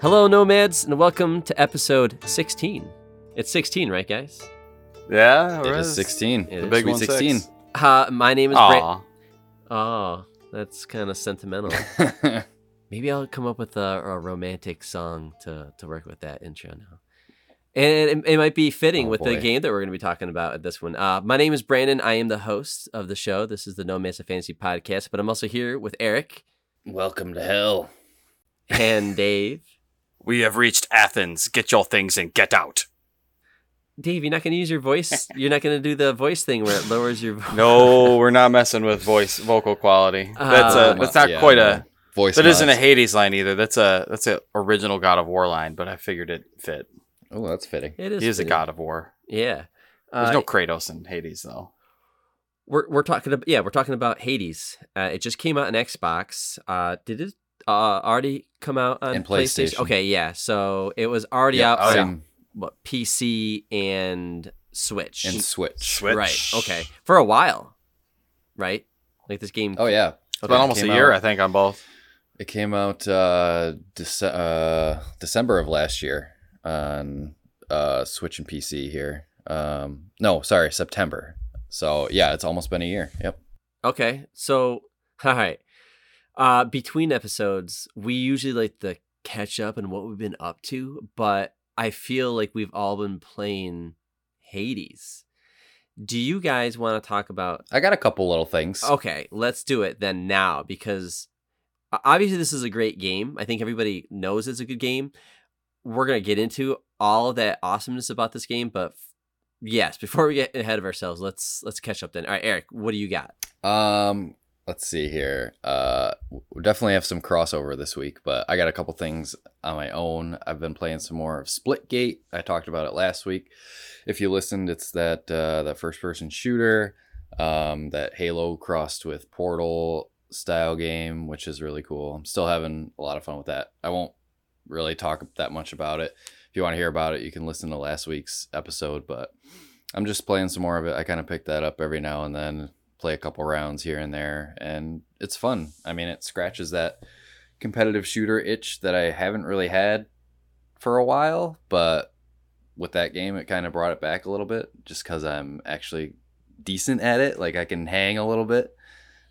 Hello, Nomads, and welcome to episode 16. It's 16, right, guys? Yeah, it is 16. It The is. big Sweet one, 16. six. Uh, my name is Brent. Oh, that's kind of sentimental. Maybe I'll come up with a, a romantic song to, to work with that intro now. And it, it might be fitting Oh, with the game that we're going to be talking about at this one. Uh, my name is Brandon. I am the host of the show. This is the No Man's Fantasy podcast, but I'm also here with Eric Welcome to hell. and Dave. We have reached Athens. Get your things and get out. Dave, you're not going to use your voice. You're not going to do the voice thing where it lowers your voice. No, we're not messing with voice vocal quality. That's Uh, a that's not Yeah, quite a voice. that isn't a. Hades line either. That's a that's a original God of War line, but I figured it fit. Oh, that's fitting. It is. He is a. God of War. Yeah. There's Uh, no Kratos in Hades though. we're we're talking about yeah we're talking about Hades. Uh, it just came out on Xbox. Uh, did it uh, already come out on And PlayStation. Okay, yeah. So it was already Yeah, out for yeah. same. what PC and Switch. And Switch. Switch. Right. Okay. For a while. Right. Like this game. Oh yeah, It's been almost a year, out- I think, on both. it came out uh, Dece- uh December of last year on uh Switch and PC here. Um, no, sorry, September. So yeah, it's almost been a year. Yep. Okay. So all right. Uh, between episodes, we usually like to catch up on what we've been up to, but I feel like we've all been playing Hades. Do you guys want to talk about I got a couple little things. Okay, let's do it then now because obviously this is a great game. I think everybody knows it's a good game. We're going to get into all of that awesomeness about this game, but yes, before we get ahead of ourselves, let's let's catch up then. All right, Eric, what do you got? Um, let's see here. Uh, we definitely have some crossover this week, but I got a couple things on my own. I've been playing some more of Splitgate. I talked about it last week. If you listened, it's that uh, that first person shooter, um, that Halo crossed with Portal style game, which is really cool. I'm still having a lot of fun with that. I won't really talk that much about it. If you want to hear about it, you can listen to last week's episode, but I'm just playing some more of it. I kind of pick that up every now and then play a couple rounds here and there and it's fun. I mean it scratches that competitive shooter itch that i haven't really had for a while but with that game it kind of brought it back a little bit just because i'm actually decent at it like i can hang a little bit.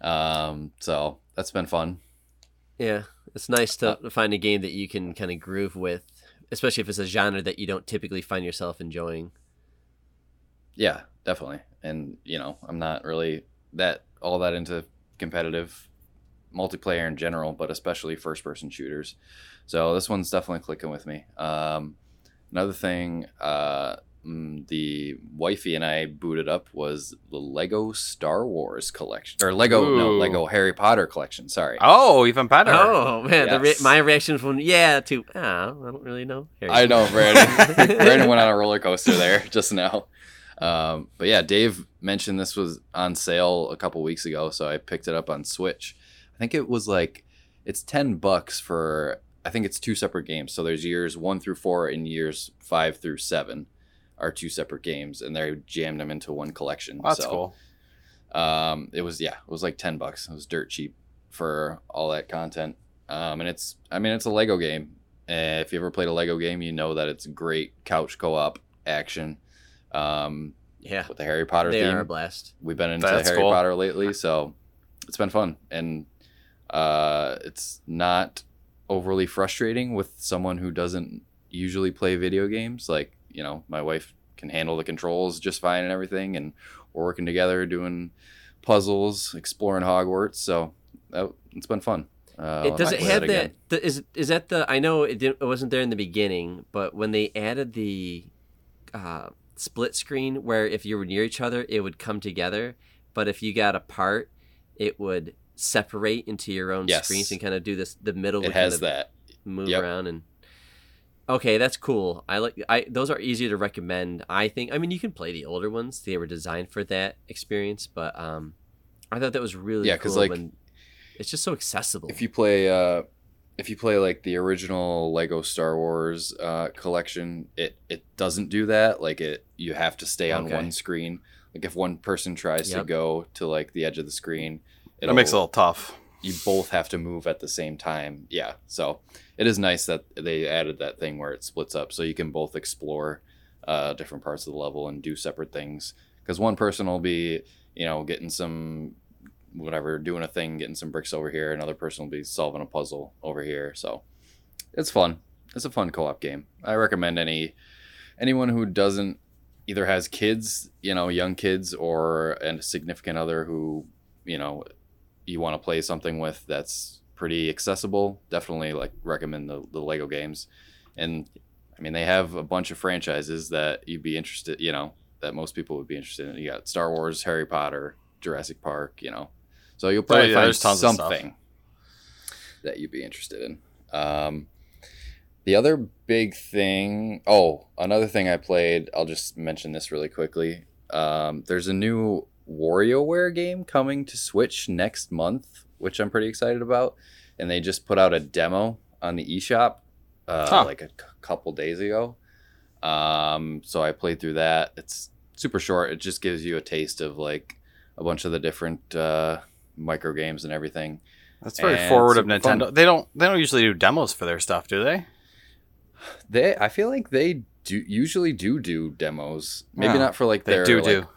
Um so that's been fun. Yeah, it's nice to find a game that you can kind of groove with, especially if it's a genre that you don't typically find yourself enjoying. yeah definitely. And you know i'm not really that all that into competitive multiplayer in general but especially first person shooters so this one's definitely clicking with me um, another thing uh, mm, the wifey and i booted up was the lego star wars collection or lego no lego harry potter collection sorry Oh, even better. Oh man, the re- my reaction from yeah to oh, I don't really know. Harry I know, Potter. Brandon. Brandon went on a roller coaster there just now. Um, but yeah, Dave mentioned this was on sale a couple weeks ago, so I picked it up on Switch. I think it was like it's ten bucks for. I think it's two separate games. So there's years one through four and years five through seven are two separate games, and they jammed them into one collection. That's so, cool. Um, it was yeah, it was like ten bucks. It was dirt cheap for all that content. Um, and it's I mean it's a Lego game. Uh, if you ever played a Lego game, you know that it's great couch co-op action. Um, Yeah, with the Harry Potter they theme, are a blast. we've been into That's Harry cool. Potter lately, so it's been fun and uh, it's not overly frustrating with someone who doesn't usually play video games. Like you know, my wife can handle the controls just fine and everything, and we're working together doing puzzles, exploring Hogwarts. So that, it's been fun. Uh, it does I'll it have again. that? The, is is that the? I know it didn't. It wasn't there in the beginning, but when they added the uh, split screen, where if you were near each other, it would come together, but if you got apart, it would separate into your own Yes. screens and kind of do this. The middle It would kind has of that. move Yep. around and. Okay, that's cool. I like I those are easier to recommend. I think. I mean, you can play the older ones; they were designed for that experience. But um, I thought that was really Yeah, 'cause, cool like, when it's just so accessible. if you play uh if you play like the original lego star wars uh collection it it doesn't do that like it you have to stay on Okay. one screen like if one person tries to go to like the edge of the screen it makes it a little tough. you both have to move at the same time. Yeah, so it is nice that they added that thing where it splits up, so you can both explore uh, different parts of the level and do separate things. Because one person will be, you know, getting some whatever, doing a thing, getting some bricks over here. Another person will be solving a puzzle over here. So it's fun. It's a fun co-op game. I recommend any anyone who doesn't either has kids, you know, young kids, or and a significant other who, you know, you want to play something with that's pretty accessible. Definitely like recommend the, the Lego games. And I mean, they have a bunch of franchises that you'd be interested, you know, that most people would be interested in. You got Star Wars, Harry Potter, Jurassic Park, you know. So you'll probably Oh, yeah, find something that you'd be interested in. Um, the other big thing, oh, another thing I played, I'll just mention this really quickly. Um, there's a new WarioWare game coming to Switch next month, which I'm pretty excited about. And they just put out a demo on the eShop uh, Huh. like a c- couple days ago. Um, so I played through that. It's super short. It just gives you a taste of like a bunch of the different uh, micro games and everything. That's very And forward of Nintendo. fun. They don't they don't usually do demos for their stuff, do they? They, I feel like they do usually do do demos. Maybe Yeah, not for like They their do like, do.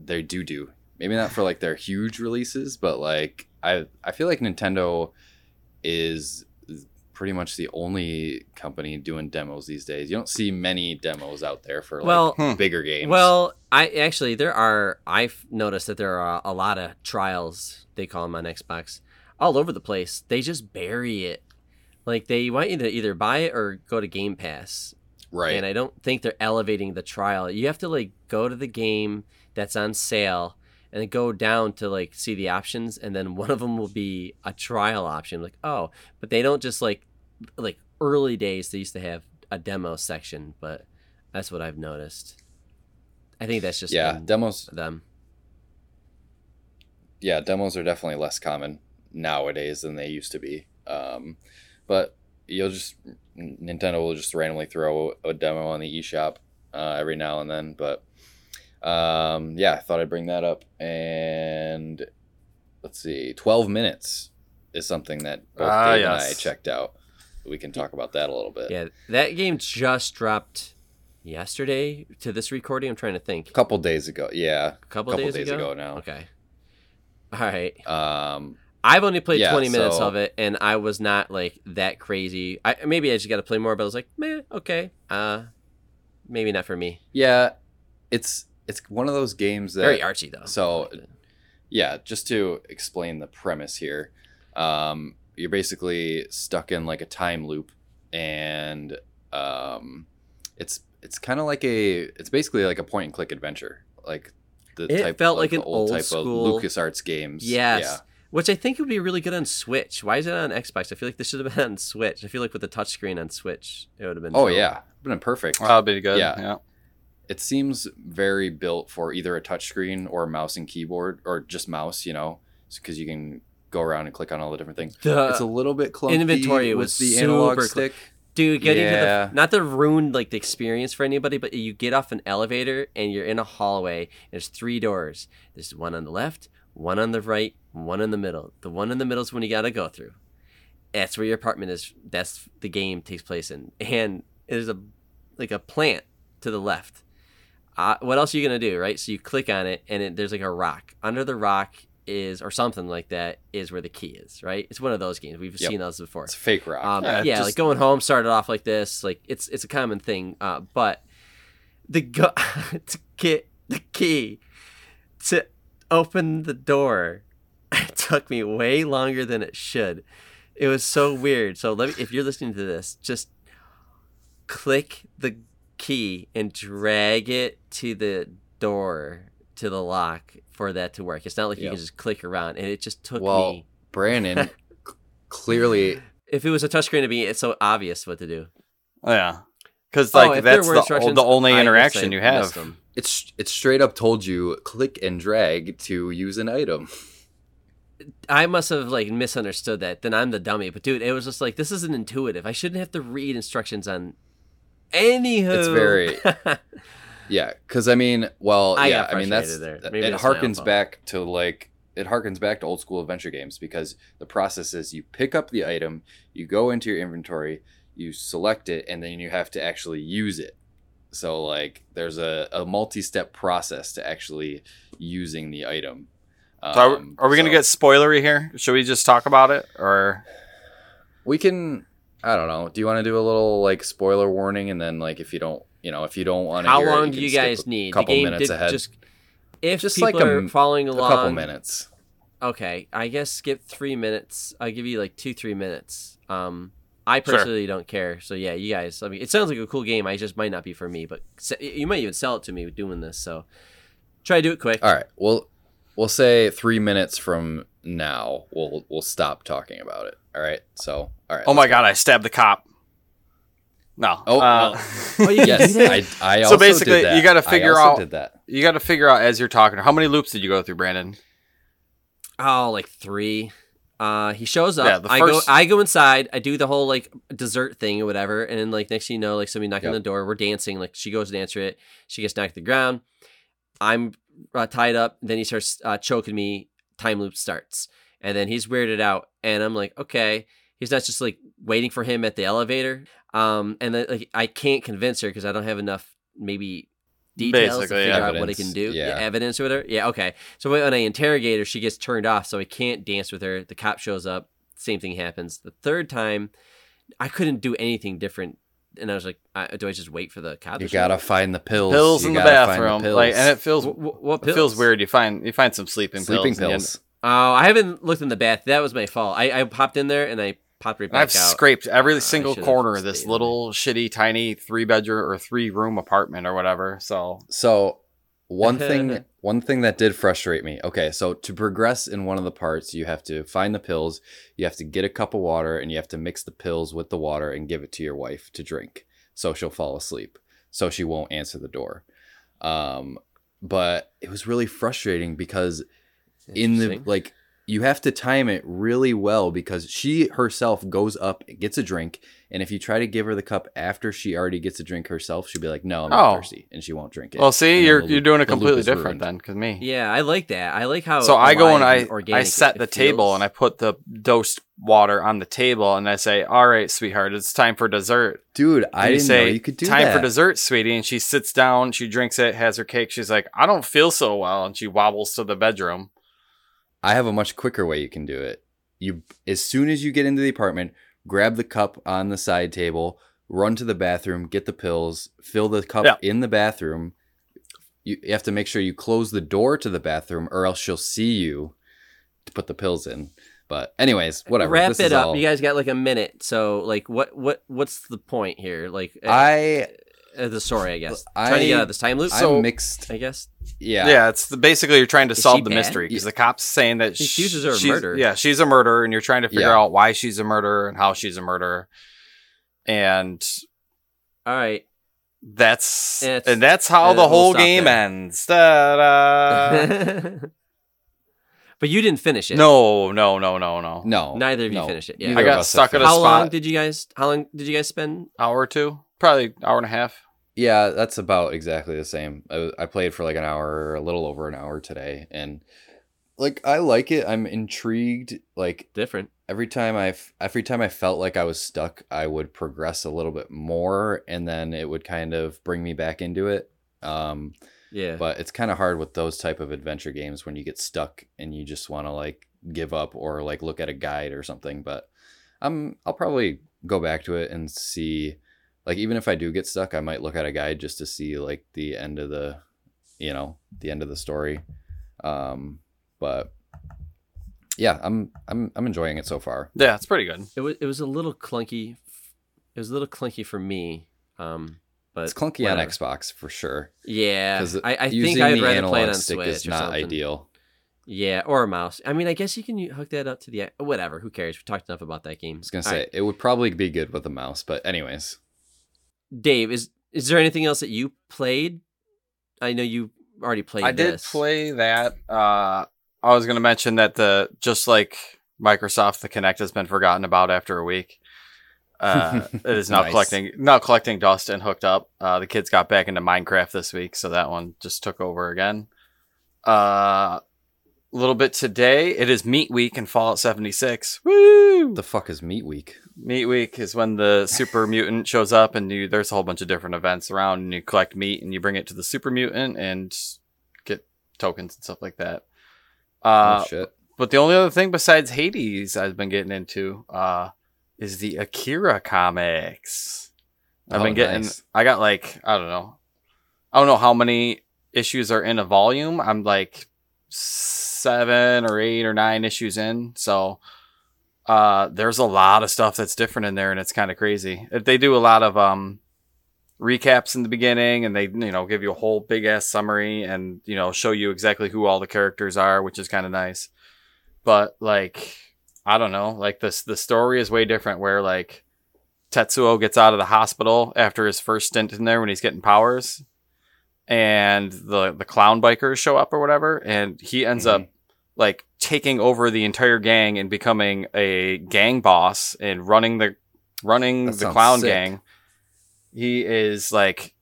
they do do. Maybe not for like their huge releases, but like I I feel like Nintendo is pretty much the only company doing demos these days. You don't see many demos out there for like Well, Hmm. bigger games. Well, I actually there are. I've noticed that there are a lot of trials. They call them on Xbox, all over the place. They just bury it. Like they want you to either buy it or go to Game Pass, right. and I don't think they're elevating the trial. You have to like go to the game that's on sale and then go down to like see the options, and then one of them will be a trial option. Like oh, but they don't just like like early days. They used to have a demo section, but that's what I've noticed. I think that's just yeah, demos them. yeah, demos are definitely less common nowadays than they used to be. Um, but you'll just Nintendo will just randomly throw a demo on the eShop uh, every now and then. But um, yeah, I thought I'd bring that up. And let's see, twelve minutes is something that both Ah, Dave and I checked out. We can talk about that a little bit. Yeah, that game just dropped yesterday to this recording. I'm trying to think. A couple days ago, yeah, A couple, couple days, days ago? ago now. Okay. All right. um, I've only played Yeah, 20 minutes so- of it, and I was not like that crazy. I maybe I just got to play more, but I was like, meh, okay. Uh, maybe not for me. yeah, it's it's one of those games that Very artsy though. so- yeah, just to explain the premise here, um, you're basically stuck in like a time loop, and um, it's it's kind of like a it's basically like a point and click adventure, like the It type felt like like an old type school- of LucasArts games. yes. yeah, Which I think would be really good on Switch. Why is it on Xbox? I feel like this should have been on Switch. I feel like with the touchscreen on Switch, it would have been. oh dope. yeah, been perfect. That'll be good. Yeah. Yeah. It seems very built for either a touchscreen or a mouse and keyboard, or just mouse. You know, because you can go around and click on all the different things. The it's a little bit clunky inventory with was the analog cl- stick. Dude, getting Yeah. to the not to ruin like the experience for anybody, but you get off an elevator and you're in a hallway. There's three doors. There's one on the left, one on the right, one in the middle. The one in the middle is when you gotta go through. That's where your apartment is. That's the game takes place in, and there's a like a plant to the left. Uh, what else are you gonna do, right? So you click on it, and it, there's like a rock. Under the rock is or something like that is where the key is, right? It's one of those games. We've Yep. seen those before. It's fake rock. Um, Yeah, yeah, just- like Gone Home started off like this. Like it's it's a common thing. Uh, but the go- to get the key to open the door took me way longer than it should. It was so weird. So let me, if you're listening to this, just click the key and drag it to the door to the lock for that to work. It's not like you can just click around. And it just took Well, me. Brandon c- clearly If it was a touchscreen to me, it's so obvious what to do. Oh, yeah. Because Oh, like there that's the, the only interaction you have. them. it's straight up told you click and drag to use an item. I must have like misunderstood that. Then I'm the dummy. But dude, it was just like this isn't intuitive. I shouldn't have to read instructions on. Anywho, It's very- Yeah, because I mean, well, I yeah, I mean that's there. It that's my own harkens back to like it harkens back to old school adventure games because the process is you pick up the item, you go into your inventory, you select it, and then you have to actually use it. So like there's a, a multi-step process to actually using the item. So are, Um, are we going to get spoilery here? Should we just talk about it, or we can I don't know. Do you want to do a little like spoiler warning and then like if you don't you know if you don't want to How hear it, long you do you skip guys a need? couple the game minutes did ahead. just if Just people like a are m- following a couple minutes. Okay, I guess skip three minutes. I'll give you like two, three minutes. Um, I Sure. personally don't care. So yeah, you guys. I mean, it sounds like a cool game. I just might not be for me, but se- you might even sell it to me doing this. So try to do it quick. All right. Well, we'll say three minutes from now. We'll we'll stop talking about it. All right. So all right. oh my god, I stabbed the cop. No. Oh, Uh, Oh, you can Yes, do? I, I So basically, did that. you gotta I figure also out- Did that? you got to figure out as you're talking. How many loops did you go through, Brandon? Oh, like three. Uh, he shows up. Yeah, the I go. I go inside. I do the whole like dessert thing or whatever, and then like next thing you know, like somebody knocking on the door. We're dancing. Like she goes to answer it. She gets knocked to the ground. I'm uh, tied up. Then he starts uh, choking me. Time loop starts, and then he's weirded out, and I'm like, okay. He's not just like waiting for him at the elevator. Um, and then like I can't convince her because I don't have enough maybe details Basically, to figure out what I evidence, can do. yeah. evidence with her Yeah, okay. So when I interrogate her, she gets turned off, so I can't dance with her. The cop shows up. Same thing happens. The third time, I couldn't do anything different, and I was like, I, "Do I just wait for the cop?" You gotta up? find the pills. Pills You in the bathroom, pills. like, and it feels Wh- wh- what it feels weird. You find you find some sleeping, sleeping pills. pills. Oh, I haven't looked in the bath. That was my fault. I, I popped in there and I popped right And back I've out. scraped every Uh, single corner of this in little shitty tiny three bedroom or three room apartment or whatever. So So one thing one thing that did frustrate me. Okay, so to progress in one of the parts, you have to find the pills, you have to get a cup of water, and you have to mix the pills with the water and give it to your wife to drink. So she'll fall asleep. So she won't answer the door. Um but it was really frustrating because in the like you have to time it really well because she herself goes up gets a drink and if you try to give her the cup after she already gets a drink herself she'll be like no i'm not Oh. thirsty and she won't drink it well, see, And you're the you're doing it completely different ruined. then, because me. yeah, I like that. I like how. So I go and I organic I set it the table and I put the dosed water on the table and I say, "All right, sweetheart, it's time for dessert." dude i didn't say, know you could do "Time that for dessert, sweetie," and she sits down, she drinks it, has her cake. She's like, "I don't feel so well," and she wobbles to the bedroom. I have a much quicker way you can do it you as soon as you get into the apartment grab the cup on the side table run to the bathroom get the pills fill the cup Yeah. in the bathroom you, you have to make sure you close the door to the bathroom or else she'll see you to put the pills in but anyways whatever Wrap This it up. all- You guys got like a minute. So like, what what what's the point here? Like, uh, i uh, the story, I guess. I- Trying to get out of this time loop. i'm mixed I guess. yeah Yeah, it's the, basically you're trying to Is solve the bad? mystery because Yeah. the cops saying that He sh- accuses her of she's- murder. Yeah, she's a murderer, and you're trying to figure Yeah. out why she's a murderer and how she's a murderer, and All right. that's It's- and that's how uh, the we'll whole game there. ends. Ta-da! but you didn't finish it. no, no, no, no, no. no Neither of you no. finished it, yeah. Neither I got stuck at a finished How it. spot. long did you guys? How long did you guys spend? Hour or two, probably hour and a half. Yeah, that's about exactly the same. I, I played for like an hour, a little over an hour today, and like I like it. I'm intrigued. Like Different. every time I every time I felt like I was stuck, I would progress a little bit more, and then it would kind of bring me back into it. Um, Yeah. but it's kind of hard with those type of adventure games when you get stuck and you just want to like give up or like look at a guide or something. But I'm I'll probably go back to it and see. Like even if I do get stuck, I might look at a guide just to see like the end of the, you know, the end of the story. Um, but yeah, I'm I'm I'm enjoying it so far. Yeah, it's pretty good. it was it was a little clunky. It was a little clunky for me. Um, but it's clunky on. Xbox for sure. Yeah, Because I, I using think I would the rather play it analog on stick Switch is or not something. ideal. Yeah, or a mouse. I mean, I guess you can hook that up to the whatever. Who cares? We talked enough about that game. I was gonna All say right. it would probably be good with a mouse, but anyways, Dave, is is there anything else that you played? I know you already played. I did play that. Uh, I was going to mention that the just like Microsoft, the Kinect has been forgotten about after a week. Uh, it is not Nice. collecting now collecting dust and hooked up. Uh, the kids got back into Minecraft this week, so that one just took over again. Uh, a little bit today. It is Meat Week in Fallout 76. Woo! The fuck is Meat Week? Meat Week is when the super mutant shows up, and you, there's a whole bunch of different events around, and you collect meat and you bring it to the super mutant and get tokens and stuff like that. Uh, oh shit. but the only other thing besides Hades I've been getting into uh, is the Akira comics. I've Oh, been getting. nice. I got like I don't know. I don't know how many issues are in a volume. I'm like seven or eight or nine issues in. So uh, there's a lot of stuff that's different in there, and it's kind of crazy. They do a lot of um recaps in the beginning, and they you know give you a whole big ass summary, and you know show you exactly who all the characters are, which is kind of nice. But like I don't know, like this the story is way different. Where like Tetsuo gets out of the hospital after his first stint in there when he's getting powers, and the the clown bikers show up or whatever, and he ends up like taking over the entire gang and becoming a gang boss and running the running That the clown sick. gang. He is like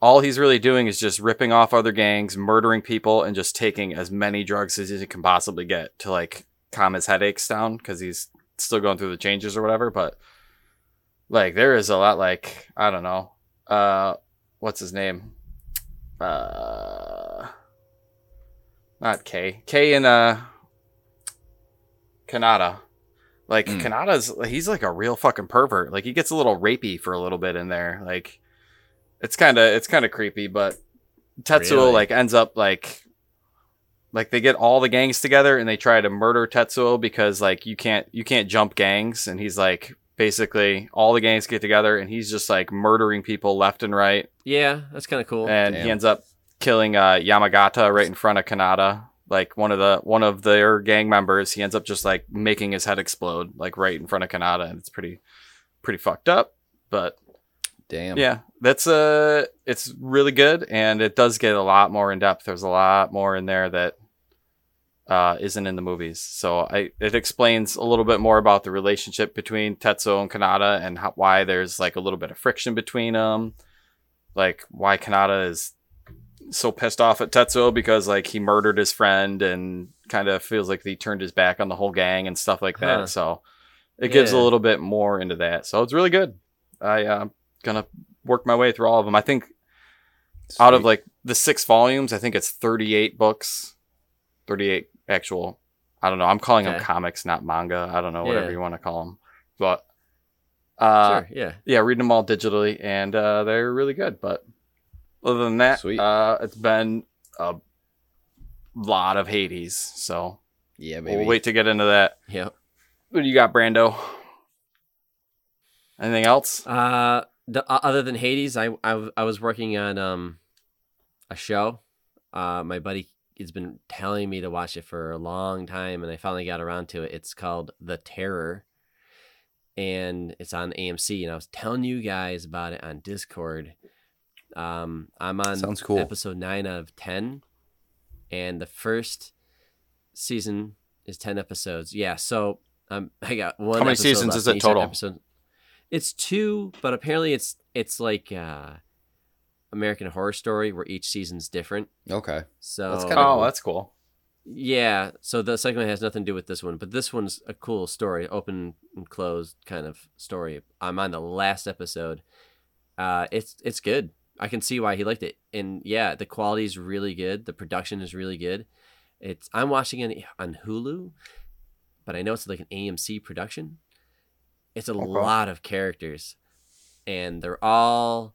all he's really doing is just ripping off other gangs, murdering people, and just taking as many drugs as he can possibly get to like calm his headaches down because he's still going through the changes or whatever. But like there is a lot like I don't know. Uh what's his name? Uh not K. K in uh Kaneda. Like Mm. Kaneda's he's like a real fucking pervert. Like he gets a little rapey for a little bit in there. Like it's kind of it's kind of creepy, but Tetsuo Really? like ends up like like they get all the gangs together and they try to murder Tetsuo because like you can't you can't jump gangs and he's like basically all the gangs get together and he's just like murdering people left and right Yeah, that's kind of cool. and he ends up killing uh, Yamagata right in front of Kaneda. Like one of the one of their gang members, he ends up just like making his head explode like right in front of Kaneda, and it's pretty pretty fucked up. But Damn. yeah, that's uh it's really good, and it does get a lot more in depth. There's a lot more in there that uh, isn't in the movies. So I it explains a little bit more about the relationship between Tetsuo and Kaneda and how, why there's like a little bit of friction between them. Like why Kaneda is so pissed off at Tetsuo because like he murdered his friend and kind of feels like he turned his back on the whole gang and stuff like that. Huh. So it gives a little bit more into that. So it's really good. I uh, gonna work my way through all of them. I think out of like the six volumes, I think it's 38 books, 38 actual. I don't know. I'm calling them comics, not manga. I don't know, whatever Yeah. you want to call them. But uh, sure, yeah. yeah, reading them all digitally, and uh, they're really good. But other than that, Sweet. uh, it's been a lot of Hades. So yeah, baby. we'll wait to get into that. Yep. What do you got, Brando? Anything else? Uh, the, uh, other than Hades, I, I I was working on um a show. Uh, my buddy has been telling me to watch it for a long time, and I finally got around to it. It's called The Terror, and it's on AMC. And I was telling you guys about it on Discord. Um, I'm on Sounds cool. episode nine out of ten, and the first season is ten episodes. Yeah, so um, I got one. How many seasons is it total? Episode. It's two, but apparently it's it's like uh, American Horror Story, where each season's different. Okay. So That's kinda Oh, cool. that's cool. yeah. So the second one has nothing to do with this one, but this one's a cool story, open and closed kind of story. I'm on the last episode. Uh, it's it's good. I can see why he liked it, and yeah, the quality is really good. The production is really good. It's I'm watching it on Hulu, but I know it's like an AMC production. It's a Okay. lot of characters, and they're all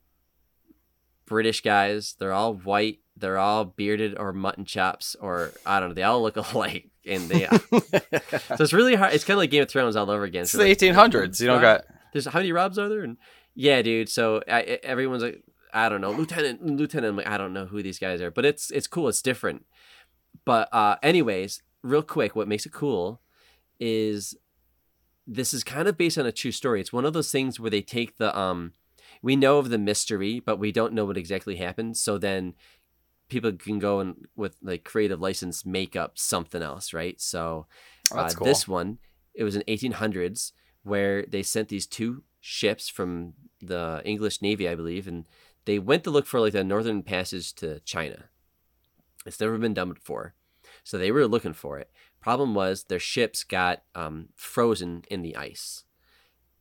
British guys. They're all white. They're all bearded or mutton chops, or I don't know. They all look alike, and they. so it's really hard. It's kind of like Game of Thrones all over again. It's So the like, 1800s. You don't got. There's how many Robs are there? And yeah, dude. So I, I- everyone's like, I don't know, Lieutenant, Lieutenant. Like, I don't know who these guys are, but it's it's cool. It's different. But uh, anyways, real quick, what makes it cool is this is kind of based on a true story. It's one of those things where they take the um, we know of the mystery, but we don't know what exactly happened. So then people can go and with like creative license make up something else, right? So That's uh, cool. This one, it was in 1800s where they sent these two ships from the English Navy, I believe, and they went to look for like the northern passage to China. It's never been done before. So they were looking for it. Problem was their ships got um, frozen in the ice,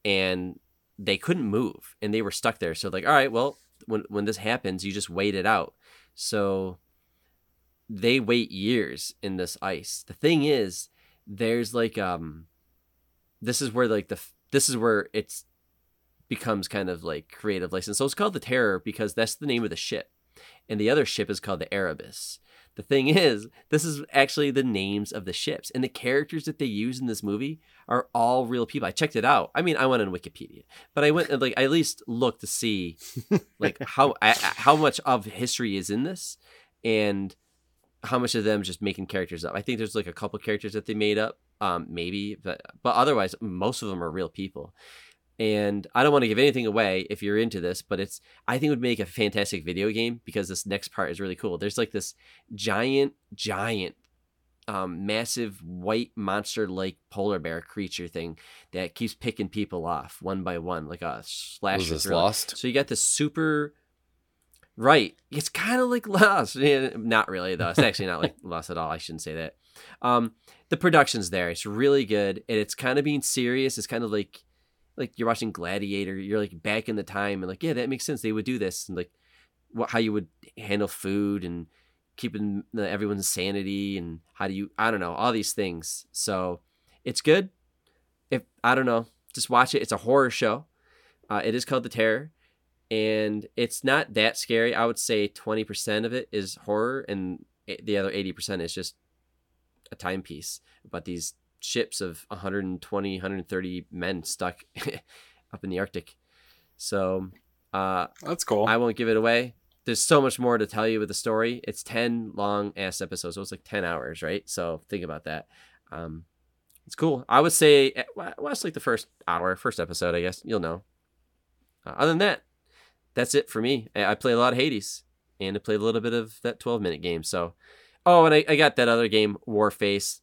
and they couldn't move, and they were stuck there. So like, all right, well, when when this happens, you just wait it out. So they wait years in this ice. The thing is, there's like um, this is where like the this is where it's becomes kind of like creative license. So it's called the Terror because that's the name of the ship, and the other ship is called the Erebus. The thing is, this is actually the names of the ships, and the characters that they use in this movie are all real people. I checked it out. I mean, I went on Wikipedia, but I went and like I at least looked to see like how I, how much of history is in this, and how much of them just making characters up. I think there's like a couple characters that they made up, um, maybe, but but otherwise, most of them are real people. And I don't want to give anything away if you're into this, but it's I think it would make a fantastic video game because this next part is really cool. There's like this giant, giant, um, massive white monster-like polar bear creature thing that keeps picking people off one by one, like a slasher. Was this. Lost? So you got this super Right. It's kind of like Lost. Yeah, not really, though. It's actually not like Lost at all. I shouldn't say that. Um, the production's there. It's really good. And it's kind of being serious. It's kind of like like you're watching Gladiator. You're like back in the time and like, yeah, that makes sense. They would do this and like what how you would handle food and keeping everyone's sanity and how do you I don't know, all these things. So it's good. If I don't know, just watch it. It's a horror show. Uh, it is called The Terror and it's not that scary. I would say 20% of it is horror, and the other 80% is just a timepiece about these ships of 120, 130 men stuck up in the Arctic. So uh, That's cool. I won't give it away. There's so much more to tell you with the story. It's 10 long ass episodes. So it's like 10 hours, right? So think about that. Um, it's cool. I would say eh, watch like the first hour, first episode, I guess. You'll know. Uh, other than that, that's it for me. I, I play a lot of Hades and I played a little bit of that 12 minute game. So, oh, and I, I got that other game, Warface.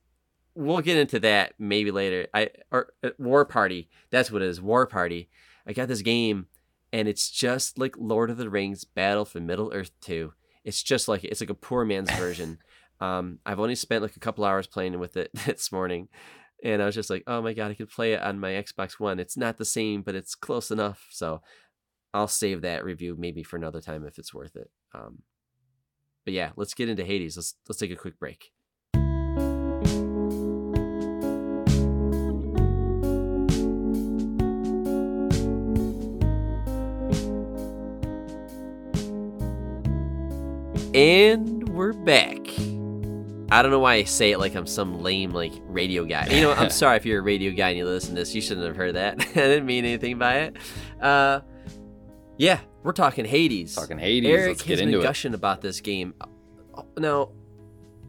We'll get into that maybe later. I or uh, War Party. That's what it is. War Party. I got this game, and it's just like Lord of the Rings: Battle for Middle Earth 2. It's just like it's like a poor man's version. um, I've only spent like a couple hours playing with it this morning, and I was just like, oh my god, I could play it on my Xbox One. It's not the same, but it's close enough. So I'll save that review maybe for another time if it's worth it. Um, but yeah, let's get into Hades. Let's let's take a quick break. And we're back. I don't know why I say it like I'm some lame like radio guy. You know, I'm sorry if you're a radio guy and you listen to this. You shouldn't have heard that. I didn't mean anything by it. Uh, yeah, we're talking Hades. Talking Hades. Eric Let's has get been into it. gushing about this game. Now,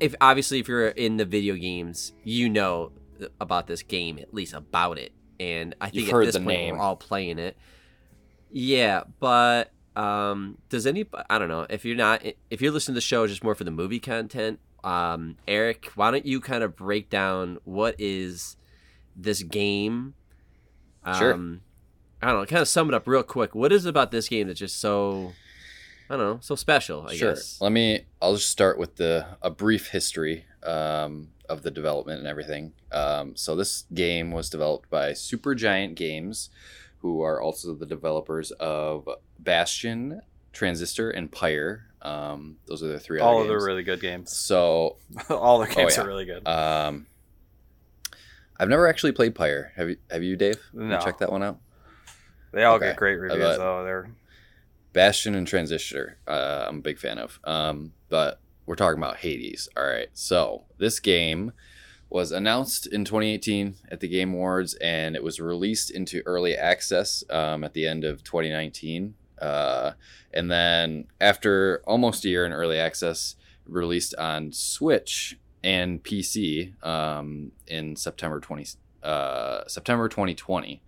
if obviously if you're in the video games, you know about this game at least about it, and I think You've at this point name. we're all playing it. Yeah, but um, does any? I don't know if you're not if you're listening to the show just more for the movie content. Um, Eric, why don't you kind of break down what is this game? Sure. Um, I don't know. Kind of sum it up real quick. What is it about this game that's just so, I don't know, so special? I sure. guess. Let me. I'll just start with the a brief history um, of the development and everything. Um, so this game was developed by Supergiant Games, who are also the developers of Bastion, Transistor, and Pyre. Um, those are the three. All other of the really good games. So All their games yeah. are really good. um, I've never actually played Pyre. Have you? Have you, Dave? You No. check that one out. they all okay. get great reviews. bet. though. they're Bastion and Transistor, uh, I'm a big fan of. Um, but we're talking about Hades. All right. So this game was announced in 2018 at the Game Awards, and it was released into early access um, at the end of 2019. Uh, and then after almost a year in early access, released on Switch and PC um, in September 20 uh, September 2020.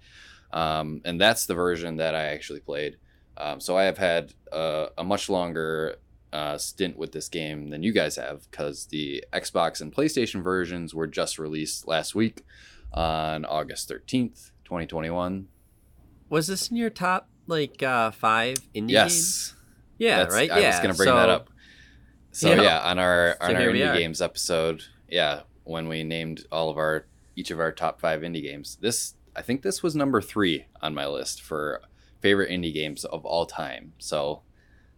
Um, and that's the version that I actually played. Um, so I have had uh, a much longer uh, stint with this game than you guys have because the Xbox and PlayStation versions were just released last week on August 13th, 2021. Was this in your top like uh five indie games? Yes. Yeah, That's- right. I yeah. was going to bring that up. So Yeah. yeah, on our So on our indie games episode, yeah, when we named all of our each of our top five indie games, this I think this was number three on my list for favorite indie games of all time. So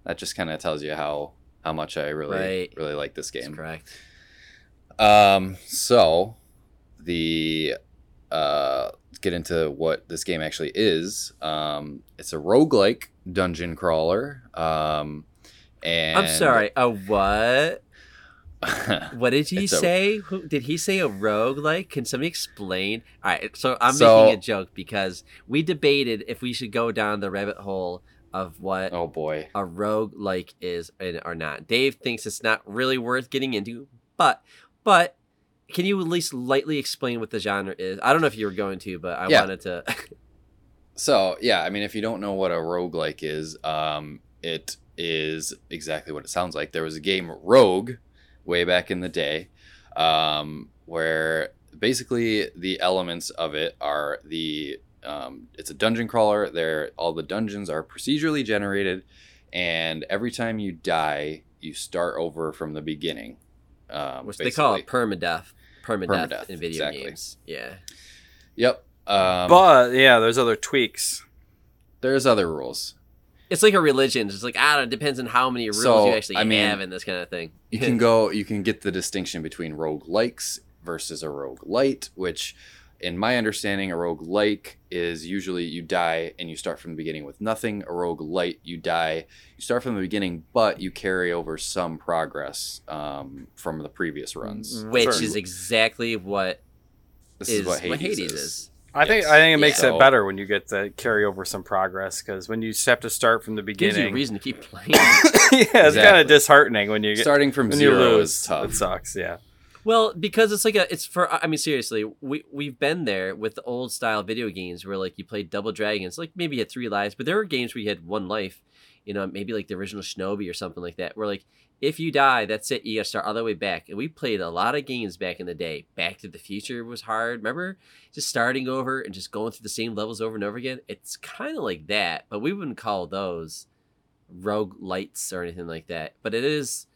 that just kind of tells you how how much I really Right. really like this That's game. correct. Um, so the uh, get into what this game actually is. Um, it's a roguelike dungeon crawler. Um, and I'm sorry. A what? What did he It's a- say? Who, did he say a rogue like? Can somebody explain? All right, so I'm So- making a joke because we debated if we should go down the rabbit hole of what oh boy. a rogue like is and- or not. Dave thinks it's not really worth getting into, but but can you at least lightly explain what the genre is? I don't know if you were going to, but I Yeah. wanted to. So yeah, I mean, if you don't know what a roguelike is, um, it is exactly what it sounds like. There was a game Rogue way back in the day, um, where basically the elements of it are the um, it's a dungeon crawler. There, all the dungeons are procedurally generated, and every time you die, you start over from the beginning. Um, which they call it permadeath. Permadeath, Permadeath, in video exactly. games. Yeah. Yep. Um, but yeah, there's other tweaks. there's other rules. It's like a religion. It's like I don't know, it depends on how many rules So, you actually I mean, have in this kind of thing. you can go you can get the distinction between rogue likes versus a rogue light which in my understanding a rogue like is usually you die and you start from the beginning with nothing a rogue light you die you start from the beginning but you carry over some progress um, from the previous runs which Sure. is exactly what this is is, what what hades, Hades is, is. I think I think it makes Yeah. it better when you get to carry over some progress because when you have to start from the beginning, Gives you a reason to keep playing. yeah, it's kind of disheartening when you get starting from zero lose. is tough It sucks. Yeah. Well, because it's like a, it's for. I mean, seriously, we we've been there with the old style video games where like you played Double Dragons, like maybe you had three lives, but there were games where you had one life. You know, maybe like the original Shinobi or something like that, where like if you die, that's it. You got to start all the way back. And we played a lot of games back in the day. Back to the Future was hard. Remember, just starting over and just going through the same levels over and over again. It's kind of like that, but we wouldn't call those rogue lights or anything like that. But it is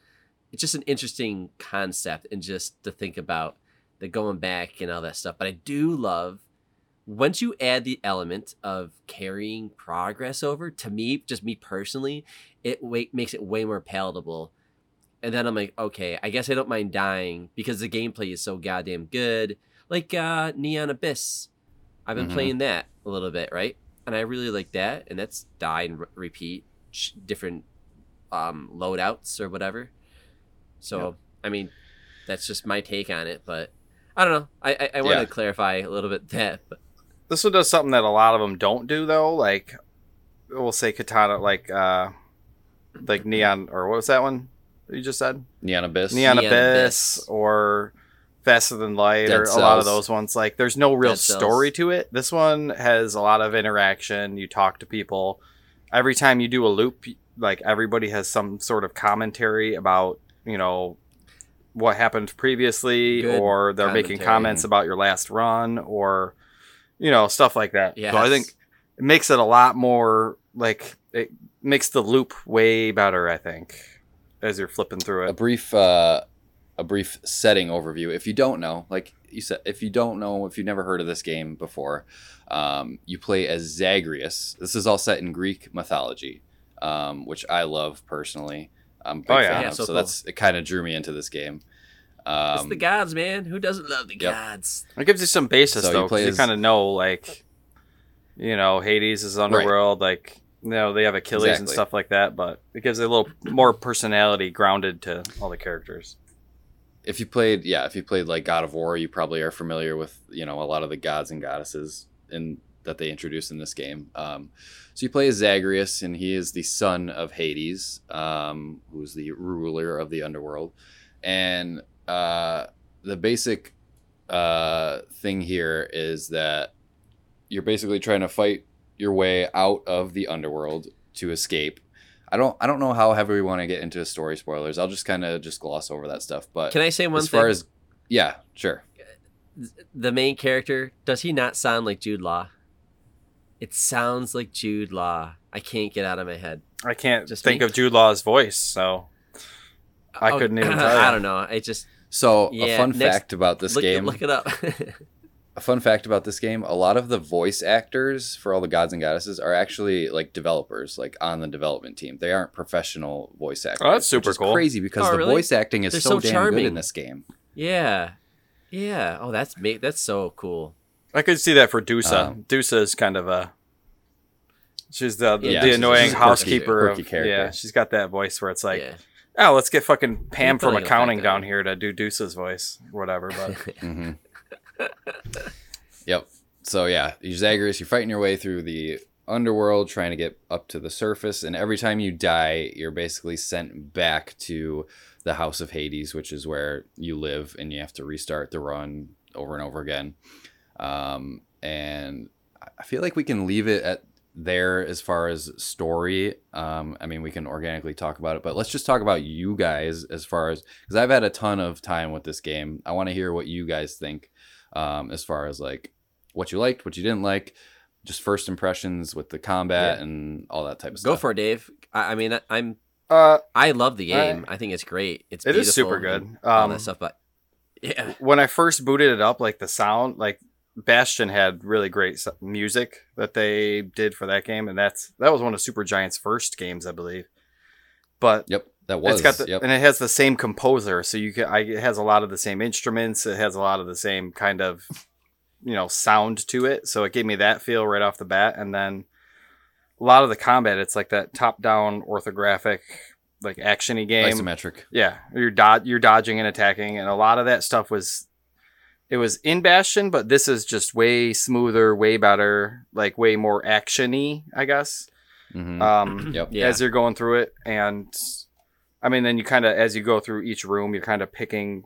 it's just an interesting concept and just to think about the going back and all that stuff. But I do love once you add the element of carrying progress over to me, just me personally, it makes it way more palatable. And then I'm like, okay, I guess I don't mind dying because the gameplay is so goddamn good. Like uh, Neon Abyss, I've been Mhm. playing that a little bit, right? And I really like that. And that's die and re- repeat, different um, loadouts or whatever. So Yep. I mean, that's just my take on it. But I don't know. I I, I wanted Yeah. to clarify a little bit that. But This one does something that a lot of them don't do though. Like we'll say Katana, like uh, like Neon or what was that one you just said? neon abyss Neon, Neon Abyss, Abyss. or Faster Than Light Dead or a lot of those ones. Like there's no real Dead Cells. story to it. This one has a lot of interaction. You talk to people. Every time you do a loop, like everybody has some sort of commentary about, you know, what happened previously Good or they're making comments about your last run or you know, stuff like that. So I think it makes it a lot more like it makes the loop way better, I think, as you're flipping through it a brief uh, a brief setting overview. If you don't know, like you said, if you don't know, if you've never heard of this game before, um, you play as Zagreus. This is all set in Greek mythology, um, which I love personally. I'm a big Oh, yeah. fan Yeah, of, so so cool. that's it. Kind of drew me into this game. Um, it's the gods, man. Who doesn't love the Yep. gods? It gives you some basis So you though, 'cause play you as- kind of know like, you know, Hades is underworld. Like, you know, they have Achilles and stuff like that, but it gives a little more personality grounded to all the characters. if you played, yeah, if you played like God of War, you probably are familiar with you know a lot of the gods and goddesses in that they introduced in this game. Um, so you play as Zagreus, and he is the son of Hades, um, who's the ruler of the underworld. And uh, the basic uh, thing here is that you're basically trying to fight your way out of the underworld to escape. I don't I don't know how heavy we want to get into story spoilers. I'll just kind of just gloss over that stuff. But Can I say one as thing? far as yeah, sure. the main character does he not sound like Jude Law? It sounds like Jude Law. I can't get out of my head. I can't Just think me? of Jude Law's voice, so I Oh, couldn't even tell I don't know. It just So Yeah, a fun next- fact about this look, game. look it up. a fun fact about this game: a lot of the voice actors for all the gods and goddesses are actually like developers, like on the development team. They aren't professional voice actors. Oh, that's super which is cool. Crazy because Oh, the really? voice acting is so, so damn good in this game. yeah, yeah. Oh, that's ma- that's so cool. I could see that for Dusa. Um, Dusa is kind of a. She's the Yeah, the she's- annoying she's a quirky- housekeeper. quirky of, character. Yeah, she's got that voice where it's like, yeah. oh, let's get fucking Pam feel from accounting affect down here to do Dusa's voice, or whatever. But hmm yep. So yeah, you're Zagreus. You're fighting your way through the underworld, trying to get up to the surface, and every time you die, you're basically sent back to the House of Hades, which is where you live, and you have to restart the run over and over again. Um, and I feel like we can leave it at there as far as story. Um, I mean, we can organically talk about it, but let's just talk about you guys as far as because I've had a ton of time with this game. I want to hear what you guys think um, as far as like what you liked, what you didn't like, just first impressions with the combat Yeah. and all that type of Go stuff. Go for it, Dave. I, I mean, I, I'm uh, I love the game. I, think it's great. It's it is super good. and all Um, that stuff. But yeah, when I first booted it up, like the sound, like Bastion had really great music that they did for that game, and that's that was one of Supergiant's first games, I believe. But Yep, that was. it's got the, yep. and it has the same composer, so you can. I, it has a lot of the same instruments. It has a lot of the same kind of, you know, sound to it. So it gave me that feel right off the bat, and then a lot of the combat. It's like that top-down orthographic, like actiony game. isometric. Yeah, you're dod- you're dodging and attacking, and a lot of that stuff was it was in Bastion, but this is just way smoother, way better, like way more actiony, I guess. hmm Um, Yep. Yeah. as you're going through it, and I mean, then you kind of as you go through each room, you're kind of picking.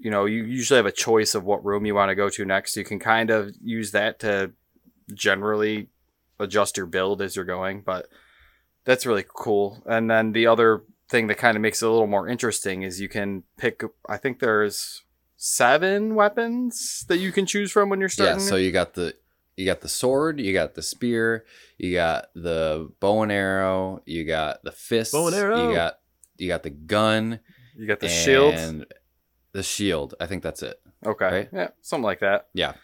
You know, you usually have a choice of what room you want to go to next. You can kind of use that to generally adjust your build as you're going, but that's really cool. And then the other thing that kind of makes it a little more interesting is you can pick. I think there's seven weapons that you can choose from when you're starting. Yeah. So you got the you got the sword, you got the spear, you got the bow and arrow, you got the fist, Bow and arrow. you got you got the gun, you got the shield. and the shield. I think that's it. Okay, right? yeah, something like that. Yeah.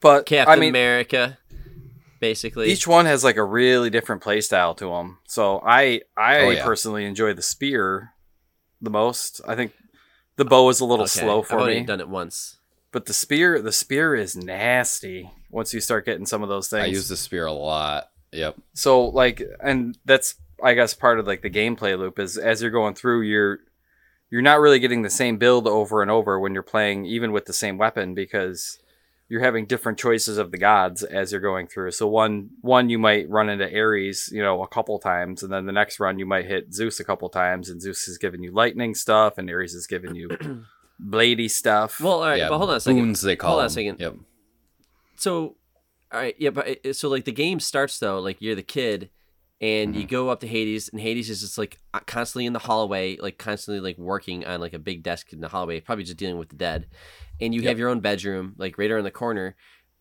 But Captain I mean, America, basically. each one has like a really different play style to them. So I I Oh, yeah. personally enjoy the spear the most. I think the bow is a little Okay, slow I've for only me, done it once. but the spear the spear is nasty once you start getting some of those things. I use the spear a lot. Yep. so like and that's I guess part of like the gameplay loop is as you're going through you're you're not really getting the same build over and over when you're playing even with the same weapon because you're having different choices of the gods as you're going through. So one one you might run into Ares, you know, a couple times, and then the next run you might hit Zeus a couple times, and Zeus is giving you lightning stuff, and Ares is giving you bladey stuff. Well, all right, yeah. but hold on a second. Boons they call Hold on a them. second. Yep. So, all right, yeah, but uh, so like the game starts though, like you're the kid, and Mm-hmm. you go up to Hades, and Hades is just like uh, constantly in the hallway, like constantly like working on like a big desk in the hallway, probably just dealing with the dead. And you Yep. have your own bedroom, like right around the corner,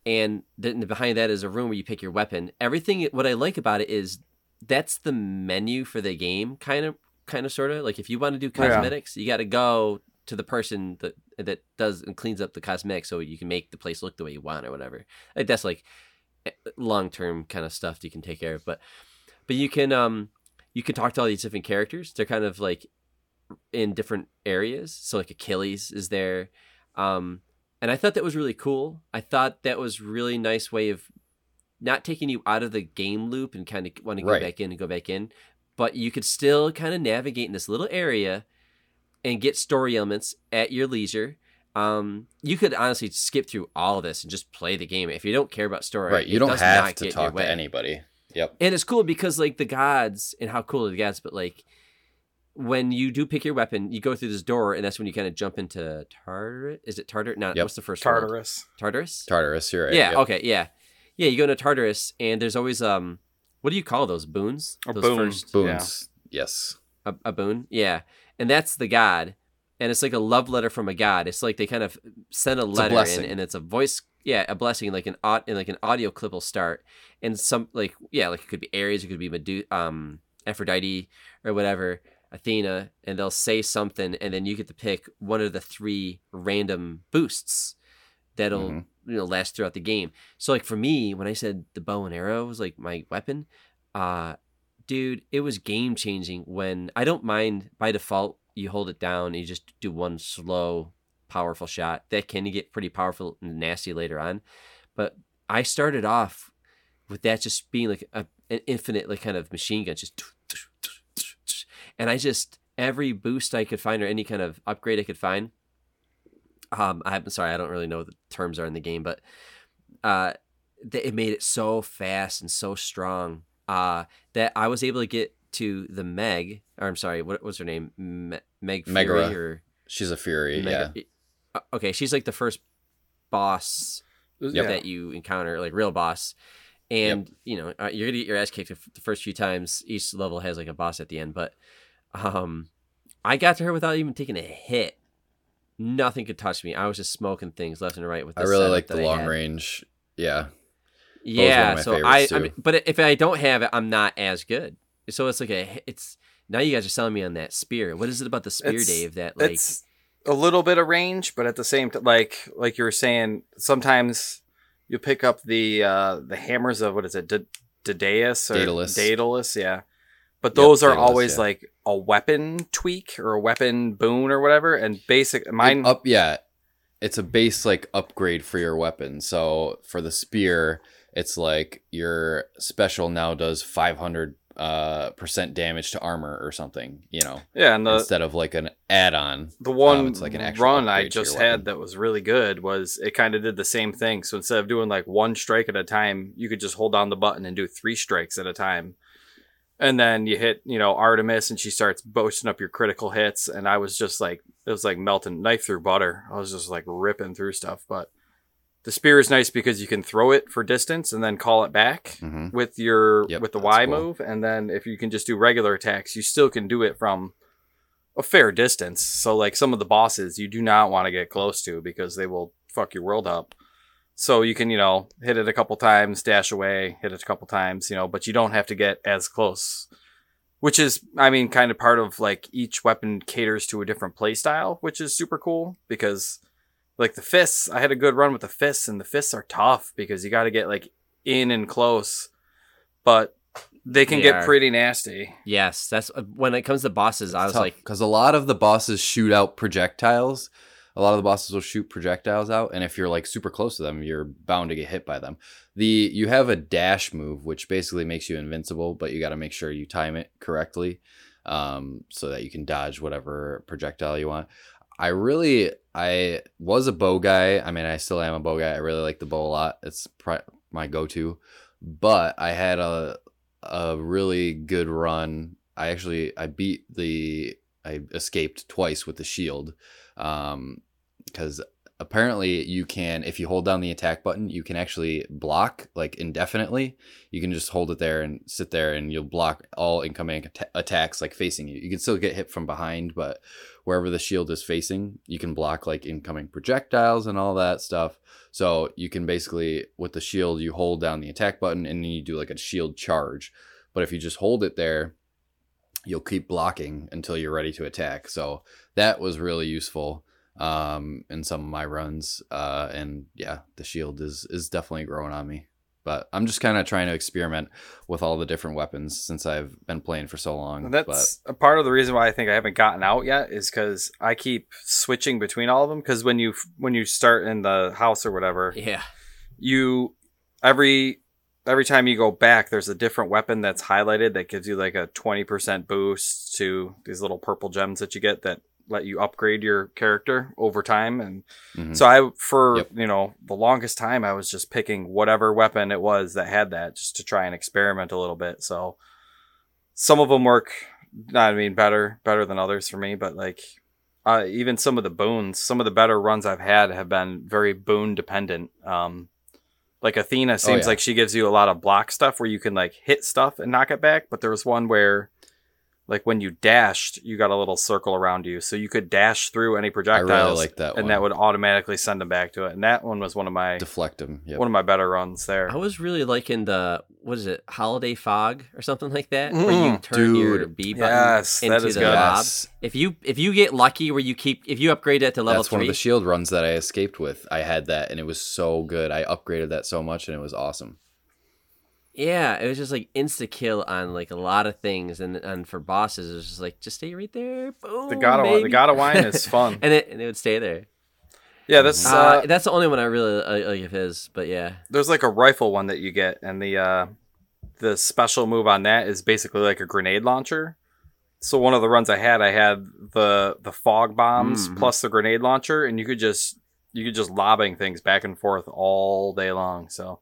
and then behind that is a room where you pick your weapon. Everything. What I like about it is that's the menu for the game, kind of, kind of, sort of. Like if you want to do Yeah. cosmetics, you got to go to the person that that does and cleans up the cosmetics so you can make the place look the way you want or whatever. Like that's like long term kind of stuff you can take care of. But but you can um you can talk to all these different characters. They're kind of like in different areas. So like Achilles is there. Um and I thought that was really cool. I thought that was really nice way of not taking you out of the game loop and kind of want to go Right. back in and go back in, but you could still kind of navigate in this little area and get story elements at your leisure. Um, you could honestly skip through all of this and just play the game if you don't care about story. Right. You don't have to talk to anybody. Yep. And it's cool because like the gods and how cool are the gods, but like when you do pick your weapon, you go through this door, and that's when you kind of jump into Tartarus. Is it Tartar? No, Yep. what's the first world? Tartarus. Tartarus. Tartarus, you're right. Yeah. Yep. Okay. Yeah. Yeah. You go into Tartarus, and there's always um, what do you call those boons? Or those boon. first Boons. Yes. a, a boon. Yeah, and that's the god, and it's like a love letter from a god. It's like they kind of send a a letter, in, blessing. and it's a voice. Yeah, a blessing, like an aud- and like an audio clip will start, and some like yeah, like it could be Ares, it could be Medu- um Aphrodite or whatever. Athena, and they'll say something, and then you get to pick one of the three random boosts that'll Mhm. you know last throughout the game. So like for me, when I said the bow and arrow was like my weapon, uh, dude, it was game changing. When I don't mind by default, you hold it down, and you just do one slow, powerful shot. That can get pretty powerful and nasty later on, but I started off with that just being like a, an infinite like kind of machine gun, just and I just every boost I could find or any kind of upgrade I could find. Um, I'm sorry, I don't really know what the terms are in the game, but uh, it made it so fast and so strong uh, that I was able to get to the Meg, or I'm sorry, what was her name? Me- Meg Fury Megara. or She's a fury. Meg- yeah. uh, Okay, she's like the first boss Yeah. that you encounter, like real boss. And you know uh, you're gonna get your ass kicked the first few times. Each level has like a boss at the end, but um, I got to her without even taking a hit. Nothing could touch me. I was just smoking things left and right with. I really like the long had. range. Yeah. Yeah, so I, I mean, but if I don't have it, I'm not as good. So it's like a it's now you guys are selling me on that spear. What is it about the spear, It's- Dave? That like it's a little bit of range, but at the same time, like like you were saying, sometimes you pick up the uh the hammers of what is it, D- Daedalus or Daedalus. Daedalus, yeah. But those are Daedalus, always yeah. like a weapon tweak or a weapon boon or whatever, and basic mine. It up yeah. It's a base like upgrade for your weapon. So for the spear, it's like your special now does 500 uh percent damage to armor or something, you know, yeah, and the instead of like an add-on. the one Um, it's like an run I upgrade to your just had that was really good was it kind of did the same thing. So instead of doing like one strike at a time, you could just hold down the button and do three strikes at a time. And then you hit, you know, Artemis and she starts boosting up your critical hits. And I was just like, it was like melting knife through butter. I was just like ripping through stuff. But the spear is nice because you can throw it for distance and then call it back Mhm. with your Yep, with the Y cool. move, and then if you can just do regular attacks, you still can do it from a fair distance. So like some of the bosses, you do not want to get close to because they will fuck your world up. So you can you know hit it a couple times, dash away, hit it a couple times, you know, but you don't have to get as close. Which is, I mean, kind of part of like each weapon caters to a different play style, which is super cool because like the fists, I had a good run with the fists, and the fists are tough because you got to get like in and close, but they can They get are. pretty nasty. yes, that's uh, when it comes to bosses. I was like, because a lot of the bosses shoot out projectiles. A lot of the bosses will shoot projectiles out, and if you're like super close to them, you're bound to get hit by them. The you have a dash move, which basically makes you invincible, but you got to make sure you time it correctly, um, so that you can dodge whatever projectile you want. I really, I was a bow guy. I mean, I still am a bow guy. I really like the bow a lot. It's pri- my go-to. But I had a a really good run. I actually I beat the I escaped twice with the shield, um, because apparently you can if you hold down the attack button you can actually block like indefinitely. You can just hold it there and sit there and you'll block all incoming atta- attacks like facing you. You can still get hit from behind, but wherever the shield is facing, you can block like incoming projectiles and all that stuff. So you can basically with the shield you hold down the attack button and then you do like a shield charge. But if you just hold it there, you'll keep blocking until you're ready to attack. So that was really useful um in some of my runs. Uh and yeah, the shield is is definitely growing on me. But I'm just kind of trying to experiment with all the different weapons since I've been playing for so long. That's a part of the reason why I think I haven't gotten out yet is because I keep switching between all of them. Because when you when you start in the house or whatever, yeah, you every every time you go back, there's a different weapon that's highlighted that gives you like a twenty percent boost to these little purple gems that you get that let you upgrade your character over time and mhm. so I, for Yep. you know, the longest time, I was just picking whatever weapon it was that had that, just to try and experiment a little bit. So some of them work, I mean, better, better than others for me. But like, uh, even some of the boons, some of the better runs I've had have been very boon dependent. Um, like Athena seems yeah. like she gives you a lot of block stuff where you can like hit stuff and knock it back. But there was one where like when you dashed, you got a little circle around you, so you could dash through any I projectiles, really like that and one. that would automatically send them back to it. And that one was one of my deflect them. Yep. one of my better runs there. I was really liking the what is it, holiday fog or something like that, where you Mm, turn your. B button Yes, into is the good. knob. Yes. If you if you get lucky where you keep if you upgrade it to level That's one of the shield runs that I escaped with. I had that and it was so good. I upgraded that so much and it was awesome. Yeah, it was just like insta kill on like a lot of things, and and for bosses, it was just like just stay right there, boom. The God of baby. the God of Wine is fun. and it and it would stay there. yeah, this Uh, uh, that's the only one I really like, like of his, but yeah. there's like a rifle one that you get, and the uh, the special move on that is basically like a grenade launcher. So one of the runs I had, I had the the fog bombs Mhm. plus the grenade launcher, and you could just you could just lobbing things back and forth all day long. So,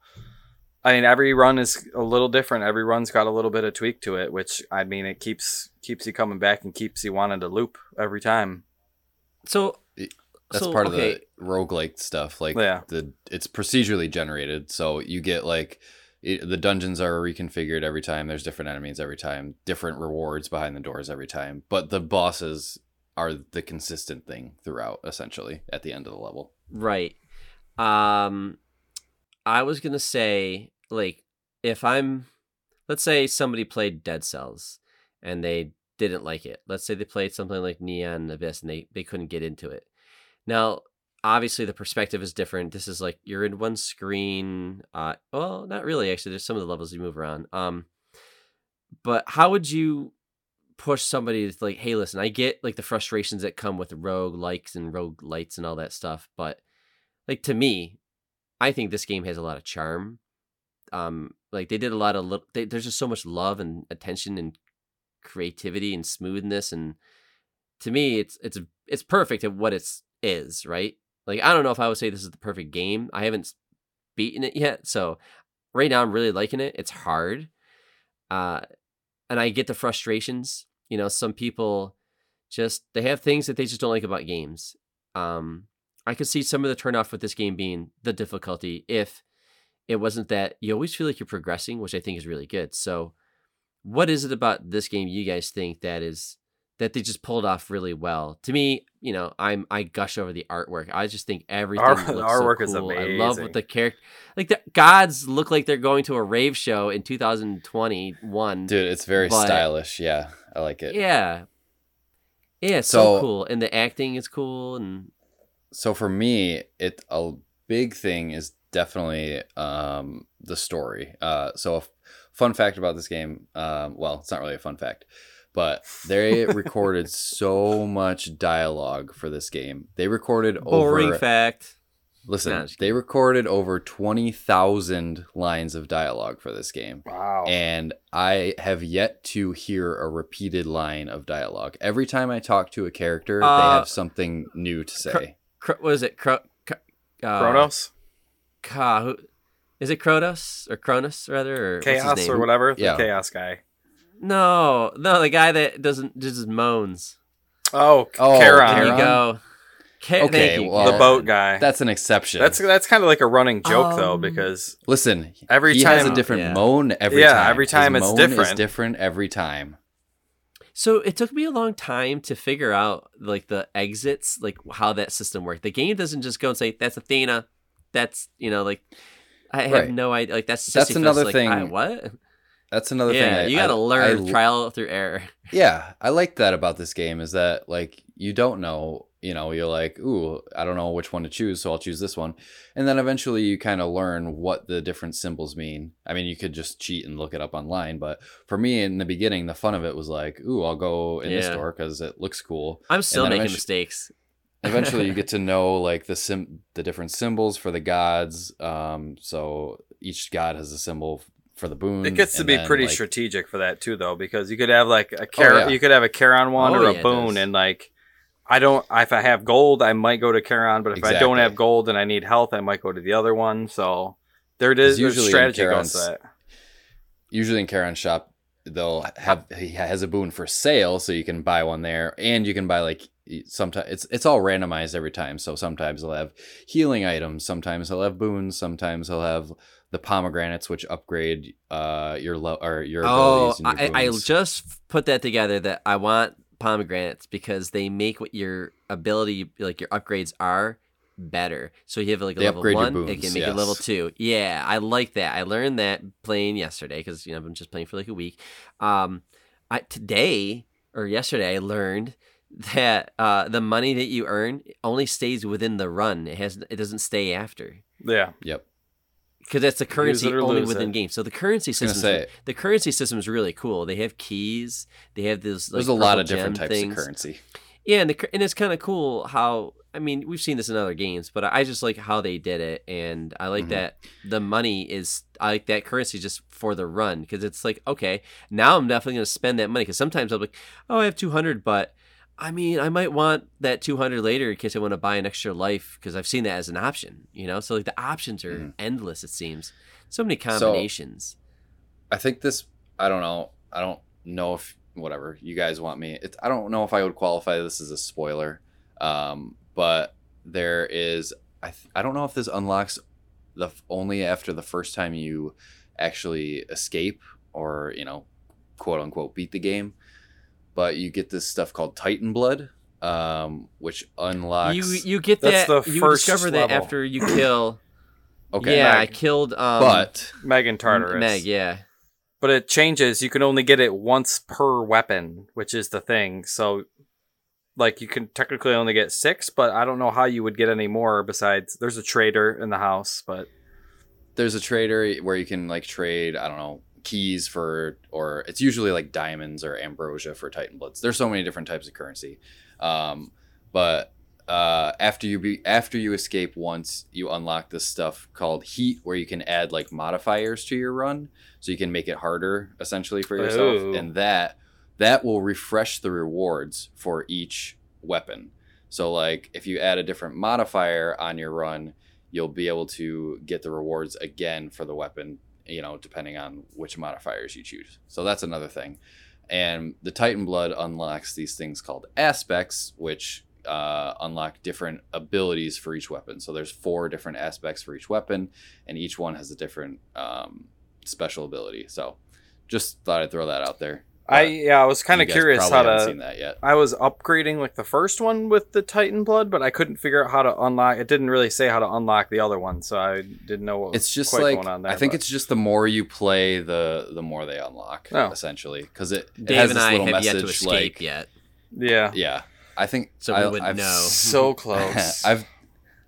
I mean, every run is a little different. Every run's got a little bit of tweak to it, which I mean, it keeps keeps you coming back and keeps you wanting to loop every time. So That's so, part of okay, the roguelike stuff. Like Yeah. the it's procedurally generated, so you get like it, the dungeons are reconfigured every time. There's different enemies every time, different rewards behind the doors every time. But the bosses are the consistent thing throughout, essentially, at the end of the level. Right. Um I was going to say like if I'm let's say somebody played Dead Cells and they didn't like it. Let's say they played something like Neon Abyss and they they couldn't get into it. Now, obviously the perspective is different. This is like you're in one screen. Uh well, not really actually. There's some of the levels you move around. Um but how would you push somebody to like, hey, listen, I get like the frustrations that come with rogue likes and rogue lights and all that stuff, but like to me, I think this game has a lot of charm. Um, like they did a lot of little. They, there's just so much love and attention and creativity and smoothness, and to me, it's it's it's perfect at what it's is. Right? Like I don't know if I would say this is the perfect game. I haven't beaten it yet, so right now I'm really liking it. It's hard, uh, and I get the frustrations. You know, some people just they have things that they just don't like about games. Um, I could see some of the turnoff with this game being the difficulty if it wasn't that you always feel like you're progressing, which I think is really good. So, what is it about this game you guys think that is that they just pulled off really well? To me, you know, I'm I gush over the artwork. I just think everything Art- looks artwork so is cool. I love what the character like the gods look like they're going to a rave show in 2021. Dude, it's very But- stylish. Yeah, I like it. Yeah. Yeah, it's so, So- cool. And the acting is cool and so for me it a big thing is definitely um the story uh so a f- fun fact about this game um well it's not really a fun fact but they recorded so much dialogue for this game they recorded boring over fact. listen Nah, just they recorded over 20,000 lines of dialogue for this game Wow. and I have yet to hear a repeated line of dialogue. Every time I talk to a character, they Uh, have something new to say. Cro- what is it? Cro- Cro- uh, Kronos, Ka- who, is it Kronos or Cronus rather? Or what's his Chaos, name? or whatever. Yeah. Chaos guy. No, no, the guy that doesn't just moans. Oh, Oh, Charon, There you go. Ka- Okay, you, well- the boat guy. That's an exception. That's that's kind of like a running joke though, Um, because listen. every he time has a different Yeah. moan every Yeah, time. every time His it's moan Is different. different every time. So it took me a long time to figure out like the exits, like how that system worked. The game doesn't just go and say that's Athena, that's you know like I have Right. no idea. Like that's That's another like, thing I- what? That's another yeah, thing. I- you got to learn I- trial through error. Yeah, I like that about this game is that like you don't know, you know, you're like, ooh, I don't know which one to choose, so I'll choose this one, and then eventually you kind of learn what the different symbols mean. I mean, you could just cheat and look it up online, but for me in the beginning, the fun of it was like, ooh, I'll go in this Yeah. store because it looks cool. I'm still making mistakes. Eventually, you get to know like the sim, the different symbols for the gods. Um, so each god has a symbol for the boon. it gets to be then, pretty like, strategic for that too, though, because you could have like a Char- yeah. you could have a Charon one Oh, or a it boon, and like I don't. If I have gold, I might go to Charon, but if I don't have gold and I need health, I might go to the other one. So there it is. Usually in strategy goes that. usually in Charon's shop, they'll have he has a boon for sale, so you can buy one there, and you can buy like sometimes it's it's all randomized every time. So sometimes they'll have healing items, sometimes they'll have boons, sometimes they'll have the pomegranates, which upgrade uh your lo- or your Oh, abilities. and your I, I just put that together that I want pomegranates because they make what your ability, like your upgrades are, better. So you have like a They level one, it can make it level two. Yeah, I like that. I learned that playing yesterday because you know I've been just playing for like a week. Um, I today or yesterday I learned that uh the money that you earn only stays within the run. It has it doesn't stay after. Yeah. Yep. because that's the currency only within it. game. So the currency system, the currency system is really cool. They have keys. They have this. Like, There's a lot of different types things. of currency. Yeah, and the, and it's kind of cool how I mean we've seen this in other games, but I just like how they did it, and I like Mhm. that the money is I like that currency just for the run because it's like okay now I'm definitely gonna spend that money because sometimes I'm like oh I have two hundred, but I mean I might want that two hundred later in case I want to buy an extra life because I've seen that as an option, you know. So like the options are Mhm. endless. It seems so many combinations. I think this. I don't know. I don't know if whatever you guys want me. It, I don't know if I would qualify this as a spoiler. Um, but there is. I th- I don't know if this unlocks the f- only after the first time you actually escape or you know, quote unquote, beat the game. But you get this stuff called Titan Blood, um, which unlocks. you you get that That's the you first discover that after you kill. okay, yeah, I killed. Um, but Megan Tartarus. Meg, yeah. But it changes. You can only get it once per weapon, which is the thing. So, like, you can technically only get six, but I don't know how you would get any more besides there's a trader in the house, but there's a trader where you can like trade i don't know keys for or it's usually like diamonds or ambrosia for titan bloods there's so many different types of currency. Um, but uh, after you be after you escape once you unlock this stuff called heat where you can add like modifiers to your run so you can make it harder essentially for yourself. Ooh. and that that will refresh the rewards for each weapon. So like if you add a different modifier on your run you'll be able to get the rewards again for the weapon, you know, depending on which modifiers you choose. So that's another thing. And the Titan Blood unlocks these things called aspects, which uh, unlock different abilities for each weapon. So there's four different aspects for each weapon, and each one has a different um, special ability. So just thought I'd throw that out there. I yeah, I was kind of curious how to. seen that yet. I was upgrading like the first one with the Titan Blood, but I couldn't figure out how to unlock. It didn't really say how to unlock the other one, so I didn't know what was It's just quite like going on there. I think but- it's just the more you play, the the more they unlock, Oh. essentially, because it, it Dave has and this I little have message yet to escape like yet. yeah, yeah. I think So we I, would I've know. so close. I've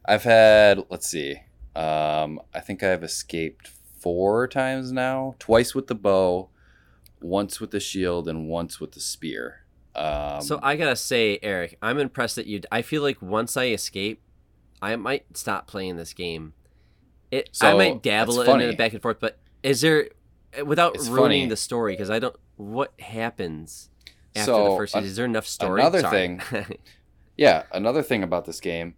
I've had let's see. Um, I think I've escaped four times now. Twice with the bow, once with the shield, and once with the spear. Um, so I gotta say, Eric, I'm impressed that you. I feel like once I escape, I might stop playing this game. It. I might dabble it's in it back and forth, but is there, without It's ruining funny. the story, because I don't. What happens after the first? an- Is there enough story? another Sorry. yeah, another thing about this game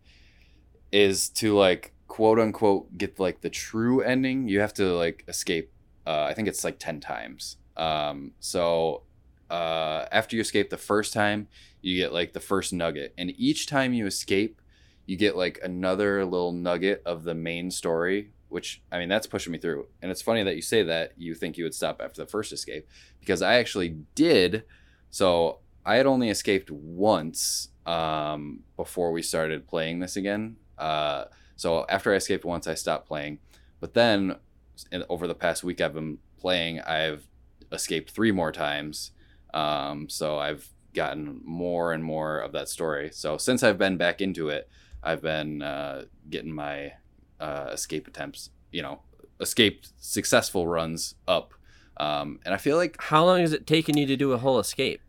is to like quote unquote get like the true ending. You have to like escape. Uh, I think it's like ten times. Um, so uh, after you escape the first time, you get like the first nugget, and each time you escape, you get like another little nugget of the main story. Which I mean, that's pushing me through. And it's funny that you say that. You think you would stop after the first escape because I actually did. So I had only escaped once um, before we started playing this again. Uh, so after I escaped once, I stopped playing. But then over the past week I've been playing, I've escaped three more times. Um, so I've gotten more and more of that story. So since I've been back into it, I've been uh, getting my uh, escape attempts, you know, escaped successful runs up. Um, and I feel like How long has it taken you to do a whole escape?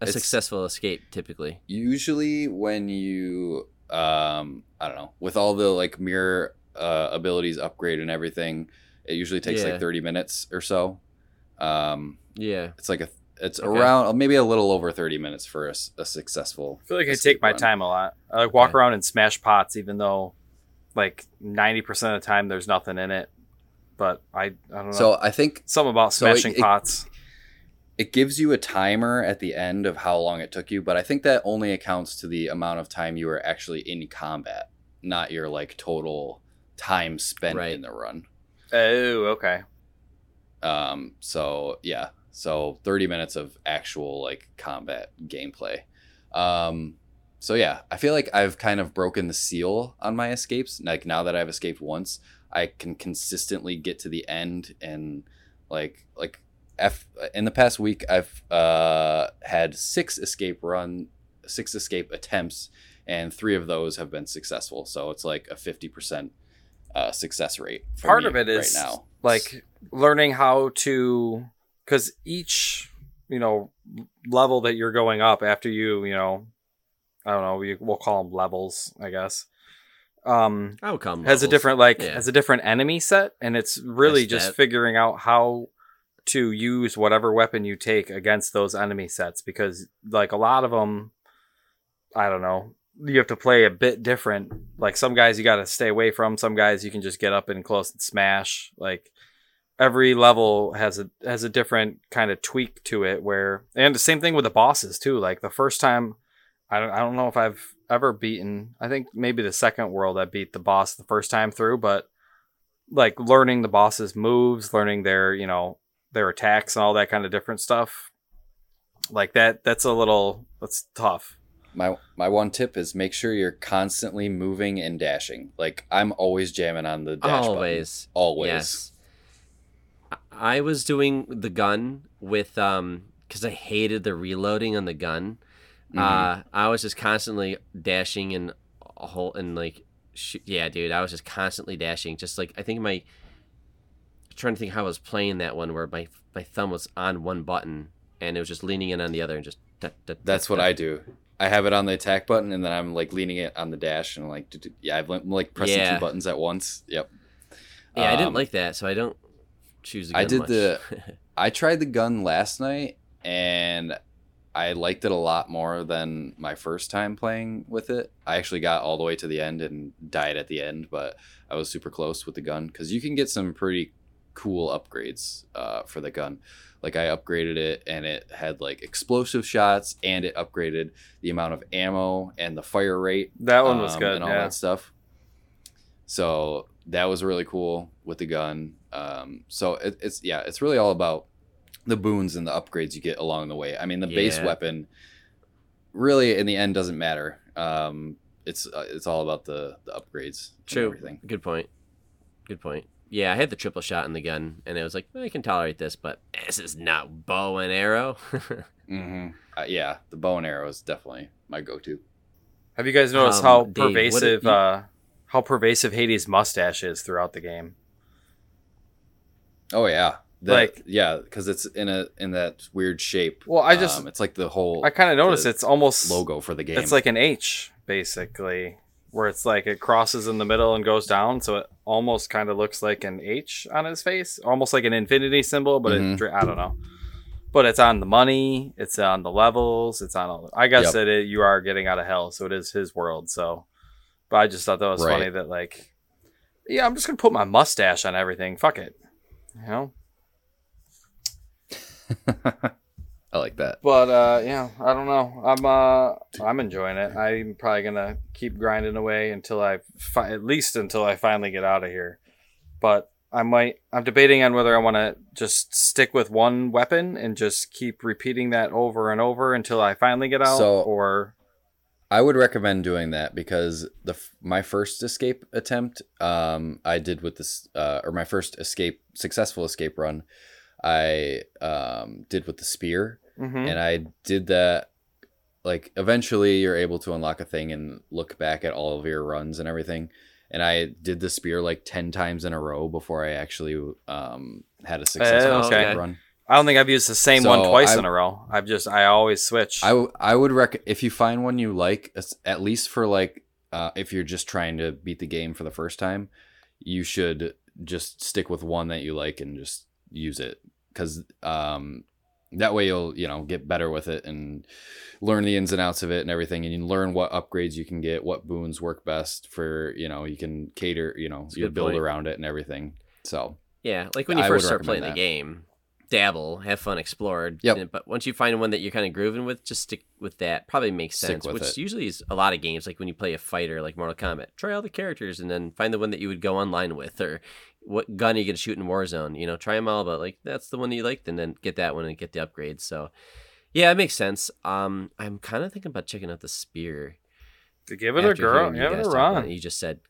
A successful escape, typically. usually when you um i don't know with all the like mirror uh abilities upgrade and everything it usually takes Yeah. like 30 minutes or so um Yeah. it's like a it's Okay. around maybe a little over 30 minutes for a successful I feel like I take my run. time a lot. I like walk Okay. around and smash pots, even though like ninety percent of the time there's nothing in it. But I I don't know. so i think something about so it- smashing it- pots. it gives you a timer at the end of how long it took you but i think that only accounts to the amount of time you were actually in combat not your like total time spent Right. in the run Oh, okay. Um, so yeah, so 30 minutes of actual like combat gameplay. Um, so yeah, I feel like I've kind of broken the seal on my escapes. Like now that I've escaped once, I can consistently get to the end and like like F in the past week I've uh had six escape run six escape attempts and three of those have been successful. So it's like a 50% uh, success rate. Part of it is right now. Like learning how to because each you know level that you're going up after you you know i don't know we, we'll call them levels i guess um I would come has a different like Yeah. has a different enemy set and it's really That's just that. figuring out how to use whatever weapon you take against those enemy sets because like a lot of them i don't know you have to play a bit different. Like some guys you got to stay away from some guys you can just get up and close and smash. Like every level has a has a different kind of tweak to it where and the same thing with the bosses too. Like the first time I don't, I don't know if I've ever beaten I think maybe the second world I beat the boss the first time through but like learning the boss's moves learning their you know their attacks and all that kind of different stuff like that that's a little that's tough My my one tip is make sure you're constantly moving and dashing. Like I'm always jamming on the dash button. always. Always. Yes. I- was doing the gun with um because I hated the reloading on the gun. Mhm. Uh, I was just constantly dashing and a whole and like, sh- yeah, dude, I was just constantly dashing. Just like I think my trying to think how I was playing that one where my my thumb was on one button and it was just leaning in on the other and just. dut, dut, That's dut, what. I do. I have it on the attack button and then I'm like leaning it on the dash and like yeah, I'm like pressing Yeah. two buttons at once. Yep. Yeah, I didn't Um, like that, so I don't choose. I did much. the- I tried the gun last night and I liked it a lot more than my first time playing with it. I actually got all the way to the end and died at the end, but I was super close with the gun because you can get some pretty cool upgrades uh, for the gun. Like I upgraded it and it had like explosive shots and it upgraded the amount of ammo and the fire rate that one was um, good and all yeah that stuff. So that was really cool with the gun. Um, so it, it's yeah, it's really all about the boons and the upgrades you get along the way. I mean, the base weapon really in the end doesn't matter. Um, it's uh, it's all about the the upgrades. and True. everything. Good point. Good point. Yeah, I had the triple shot in the gun, and it was like I can tolerate this, but this is not bow and arrow. Mm-hmm. Uh, yeah, the bow and arrow is definitely my go-to. have you guys noticed Um, how Dave, pervasive you- uh how pervasive Hades' mustache is throughout the game Oh yeah, The- Like- yeah, because it's in a in that weird shape. Well, I just- Um, it's like the whole I kind of noticed it's almost logo for the game. It's like an H, basically, where it's like it crosses in the middle and goes down, so it almost kind of looks like an H on his face, almost like an infinity symbol, but Mhm. it, I don't know. But it's on the money, it's on the levels, it's on all. I guess Yep. that it, you are getting out of hell, so it is his world. So, but I just thought that was Right. funny that like, yeah, I'm just gonna put my mustache on everything. Fuck it, you know. I like that. But uh, yeah, I don't know. I'm uh, I'm enjoying it. I'm probably gonna keep grinding away until I, fi- at least until I finally get out of here. But I might. I'm debating on whether I want to just stick with one weapon and just keep repeating that over and over until I finally get out, So- or I would recommend doing that because the f- my first escape attempt, um, I did with this, uh, or my first escape successful escape run, I um, did with the spear, Mhm. and I did that. Like eventually, you're able to unlock a thing and look back at all of your runs and everything. And I did the spear like ten times in a row before I actually um, had a successful Oh, escape okay. run. I don't think I've used the same one twice I- in a row. I've just I always switch. I, w- I would rec if you find one you like at least for like uh, if you're just trying to beat the game for the first time you should just stick with one that you like and just use it because um, that way you'll you know get better with it and learn the ins and outs of it and everything and you learn what upgrades you can get what boons work best for you know you can cater you know That's you build point. around it and everything so yeah, like when you I first start playing recommend the game, dabble, have fun, explore. Yep. But once you find one that you're kind of grooving with, just stick with that. Probably makes sense. which it. usually is a lot of games. Like when you play a fighter, like Mortal Kombat, try all the characters and then find the one that you would go online with, or what gun are you gonna shoot in Warzone? You know, try them all, but like that's the one that you liked, and then get that one and get the upgrades. So, yeah, it makes sense. Um, I'm kind of thinking about checking out the spear. To give it a after girl, give it a run. You just said,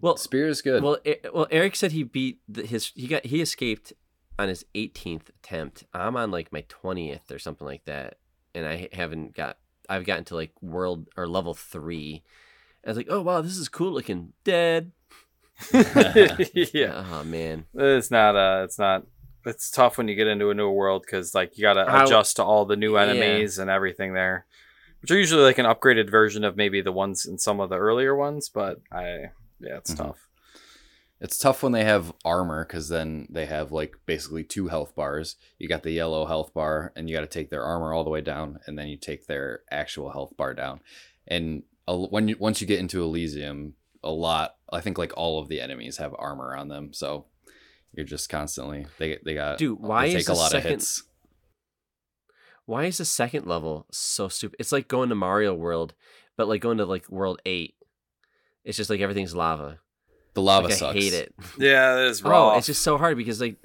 well, Spear is good. well, E- well, Eric said he beat the, his he got he escaped on his 18th attempt. I'm on like my 20th or something like that, and I haven't got I've gotten to like world or level three. I was like, oh wow, this is cool looking. Dead. yeah, Oh man. it's not. Uh, it's not. It's tough when you get into a new world because like you got to How- adjust to all the new Yeah. enemies and everything there, which are usually like an upgraded version of maybe the ones in some of the earlier ones. But I, yeah, it's Mhm. tough. It's tough when they have armor because then they have like basically two health bars. You got the yellow health bar, and you got to take their armor all the way down, and then you take their actual health bar down. And a- when you once you get into Elysium, a lot, I think like all of the enemies have armor on them, so you're just constantly they they got Dude, they why is take a lot second- of hits. Why is the second level so stupid? It's like going to Mario World, but like going to like World Eight. It's just like everything's lava. The lava like, I sucks. hate it. Yeah, it is raw. Oh, it's just so hard because like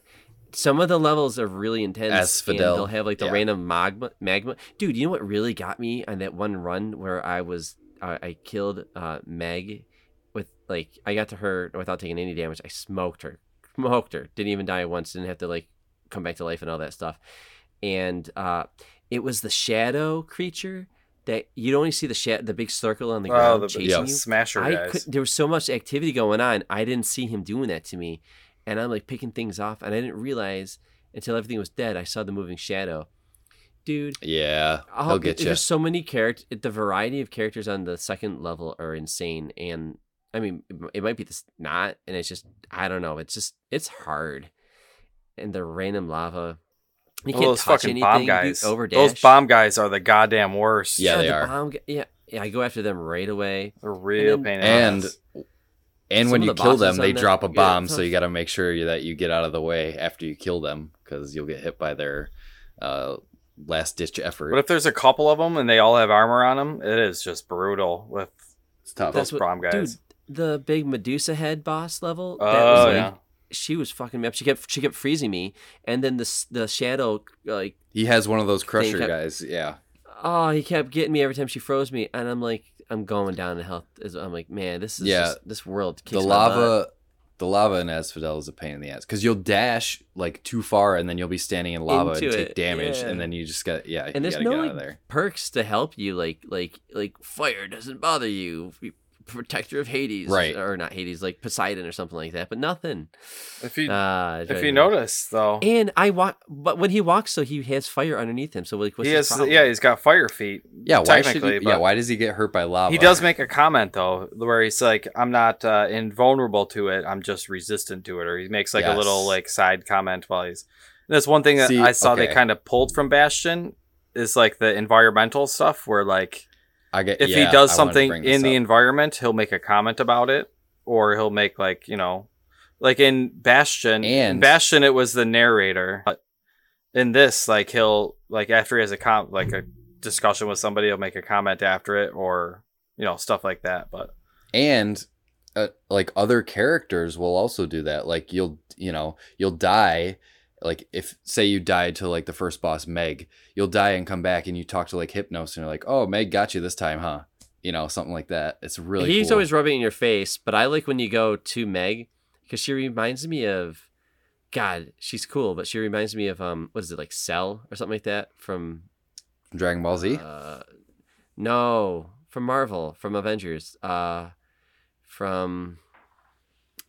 some of the levels are really intense. Asphodel, And they'll have like the yeah. random magma. Magma, dude. You know what really got me on that one run where I was uh, I killed uh, Meg with like I got to her without taking any damage. I smoked her, smoked her. Didn't even die once. Didn't have to like come back to life and all that stuff. And uh, it was the shadow creature that you'd only see the sh- the big circle on the oh, ground the chasing yeah. you. smasher I guys. could, there was so much activity going on. I didn't see him doing that to me, and I'm like picking things off, and I didn't realize until everything was dead. I saw the moving shadow, dude. Yeah, I'll, he'll get you. There's so many characters. The variety of characters on the second level are insane, and I mean, it, it might be this not, and it's just I don't know. It's just it's hard, and the random lava. You Well, can't those touch fucking anything. bomb guys. Overdash. Those bomb guys are the goddamn worst. Yeah, they the are. bomb gu- yeah, yeah. I go after them right away. they're real then- pain in and ass. and when you the kill them, they on that drop a get bomb, so you got to make sure that you get out of the way after you kill them because you'll get hit by their uh, last ditch effort. But if there's a couple of them and they all have armor on them, it is just brutal with it's tough. those what- bomb guys. Dude, the big Medusa head boss level. that oh was like, yeah. She was fucking me up. She kept she kept freezing me, and then the the shadow like he has one of those crusher kept- guys. Yeah, oh he kept getting me every time she froze me, and I'm like I'm going down in health. I'm like man this is Yeah. just, this world kicks the my lava. butt. The lava in Asphodel is a pain in the ass because you'll dash like too far and then you'll be standing in lava Into and take it, damage yeah. and then you just got yeah and you there's gotta no get out like of there. perks to help you like like like fire doesn't bother you. Protector of Hades, Right. Or not Hades, like Poseidon or something like that. But nothing. If you it if drives you me- notice though, And I walk, but when he walks, so he has fire underneath him. So like, what's he has problem? yeah he's got fire feet. Yeah, why should technically, he, yeah why does he get hurt by lava? He does make a comment though, where he's like, "I'm not uh, invulnerable to it. I'm just resistant to it." Or he makes like a little like side comment while he's. That's one thing that See, I saw they kind of pulled from Bastion is like the environmental stuff, where like I get if yeah, he does I wanted to something in the up. environment, he'll make a comment about it, or he'll make like you know, like in Bastion. in Bastion, it was the narrator. But in this, like he'll like after he has a com like a discussion with somebody, he'll make a comment after it, or you know stuff like that. But and uh, like other characters will also do that like you'll you know you'll die like if say you died to like the first boss meg you'll die and come back and you talk to like hypnos and you're like oh meg got you this time huh you know something like that it's really He's cool. always rubbing it in your face, but I like when you go to Meg because she reminds me of. God, she's cool, but she reminds me of um, what is it like Cell or something like that from dragon ball z Uh, no, from Marvel, from Avengers, uh, from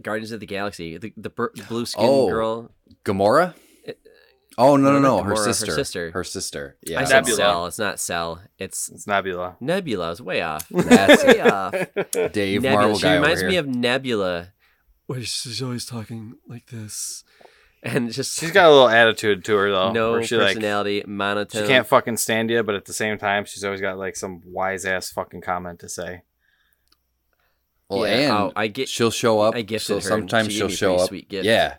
Guardians of the Galaxy, the the bur- blue skin Oh, girl. gamora It- oh no no, no not no her sister, her sister sister. her sister yeah I said Cell. It's not Cell. It's it's Nebula. Nebula. is way off. That's way off. dave Nebula. marvel she guy reminds over me of Nebula. Where she's always talking like this, and just She's got a little attitude to her though. no where she like personality, monotone. she can't fucking stand you, but at the same time, she's always got like some wise ass fucking comment to say. Well Yeah, and oh, I get. she'll show up I gifted so her. sometimes she she'll gave me show up Sweet gift. Yeah,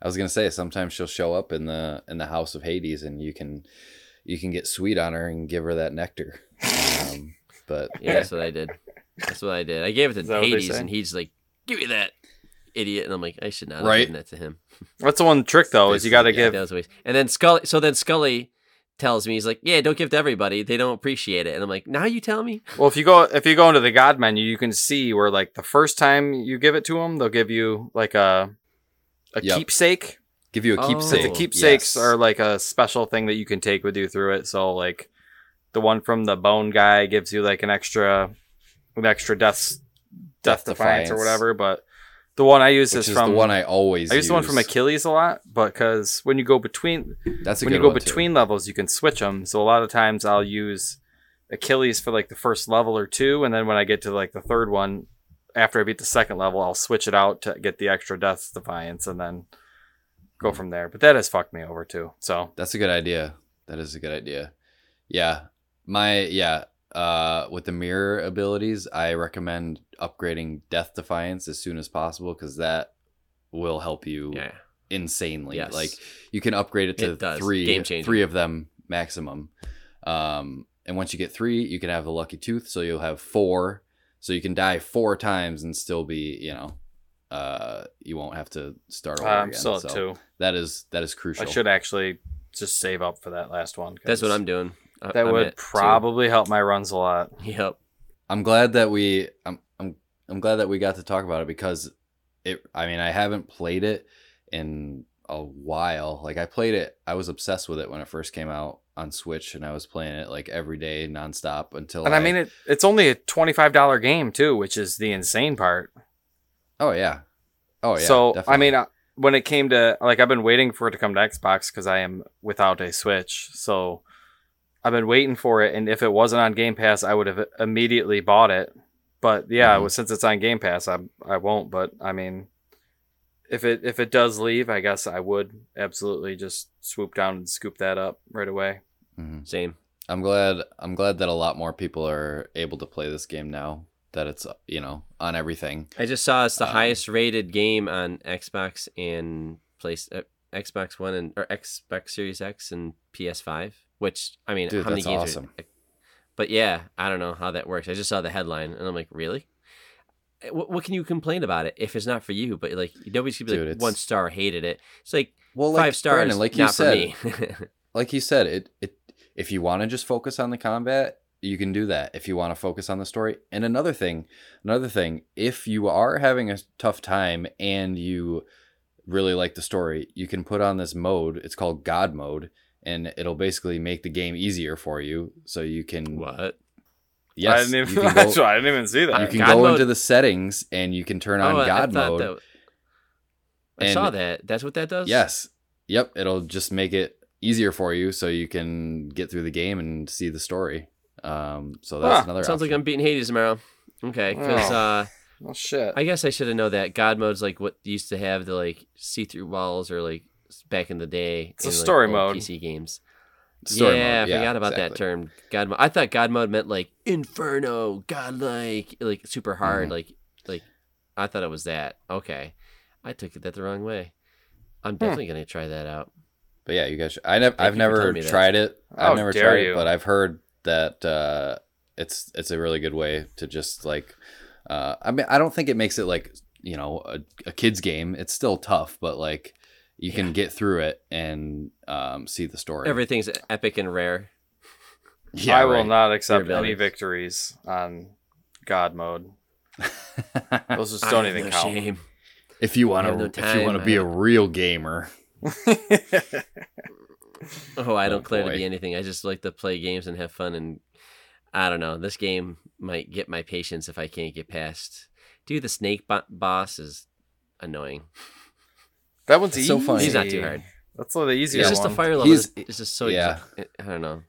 I was gonna say sometimes she'll show up in the in the house of Hades, and you can you can get sweet on her and give her that nectar. Um, but Yeah, that's what I did. That's what I did. I gave it to that what they Hades, and he's like, "Give me that." idiot, and I'm like, I should not have Right. given that to him. That's the one trick though is you got to Yeah, give. that was a waste. And then Scully. So then Scully tells me he's like, yeah, don't give to everybody. They don't appreciate it. And I'm like, now you tell me. Well, if you go if you go into the God menu, you can see where like the first time you give it to them, they'll give you like a a Yep. keepsake. Give you a Oh. keepsake. The keepsakes Yes. are like a special thing that you can take with you through it. So like the one from the bone guy gives you like an extra an extra death death, Death defiance, or whatever. But the one I use which is is from the one I always I use the one from. Achilles a lot, but because when you go between That's a when you go one, too. between levels, you can switch them. So a lot of times I'll use Achilles for like the first level or two, and then when I get to like the third one, after I beat the second level, I'll switch it out to get the extra death defiance, and then go from there. But that has fucked me over too. So That's a good idea. That is a good idea. Yeah. My yeah, uh with the mirror abilities, I recommend upgrading Death Defiance as soon as possible cuz that will help you Yeah. insanely. Yes. Like you can upgrade it to It 3 Game changer. 3 of them maximum. Um and once you get 3, you can have the lucky tooth, so you'll have 4. So you can die 4 times and still be, you know, uh you won't have to start over I'm again. still at So two. That is that is crucial. I should actually just save up for that last one. That's what I'm doing. I- That I'm would at two. probably help my runs a lot. Yep. I'm glad that we I'm I'm I'm glad that we got to talk about it because it I mean I haven't played it in a while. Like I played it I was obsessed with it when it first came out on Switch and I was playing it like every day nonstop until And I mean, it, it's only a twenty-five dollar game too, which is the insane part. Oh yeah. Oh yeah. so I mean, uh, when it came to like, I've been waiting for it to come to Xbox because I am without a Switch. So I've been waiting for it, and if it wasn't on Game Pass, I would have immediately bought it. But yeah, Mhm. well, since it's on Game Pass, I I won't. But I mean, if it if it does leave, I guess I would absolutely just swoop down and scoop that up right away. Mhm. Same. I'm glad I'm glad that a lot more people are able to play this game now that it's you know on everything. I just saw it's the Um, highest rated game on Xbox and place uh, Xbox One and or Xbox Series X and PS5. Which I mean, Dude, how many games? awesome. Are, but yeah, I don't know how that works. I just saw the headline and I'm like, really? Eh, What, what can you complain about it if it's not for you? But like, nobody's gonna be Dude, like one star hated it. It's like Well, five stars, Brandon, like you not said, for me. like you said, it it if you want to just focus on the combat, you can do that. If you want to focus on the story, and another thing, another thing, if you are having a tough time and you really like the story, you can put on this mode. It's called God mode, and it'll basically make the game easier for you, so you can. what? Yes, I didn't even, you that's go, why I didn't even see that. you can God go mode- into the settings and you can turn on Oh, I- I God mode. that- I And- saw that. That's what that does. Yes. Yep. It'll just make it easier for you so you can get through the game and see the story. Um, so that's Huh. another Sounds like I'm beating Hades tomorrow. Okay, because Oh. uh, oh shit. I guess I should have known that God mode's like what used to have the like see through walls or like s- back in the day. It's a in, like, story old mode. PC games. Story yeah, mode. I forgot about that term. God mode. I thought God mode meant like inferno, godlike, like like super hard. Mhm. Like like I thought it was that. Okay, I took it that the wrong way. I'm Hmm. definitely gonna try that out. But yeah, you guys, should- I nev- Thank I've never telling that. tried it. I've never dare tried you. it, but I've heard that uh, it's it's a really good way to just like. Uh, I mean, I don't think it makes it like you know a, a kids game. It's still tough, but like you can Yeah. get through it and um, see the story. Everything's epic and rare. yeah, I will not accept any victories on God mode. Those just I don't have even no count. shame. if you want to, no if you want to be a real gamer, Oh, I Oh, don't claim to be anything. I just like to play games and have fun. And I don't know. This game might get my patience if I can't get past. Dude, the snake bo- boss is annoying. That one's easy. so funny. He's not too hard. That's the easier it's just one. a fire level. He's- It's, it's just so yeah. yeah. I don't know.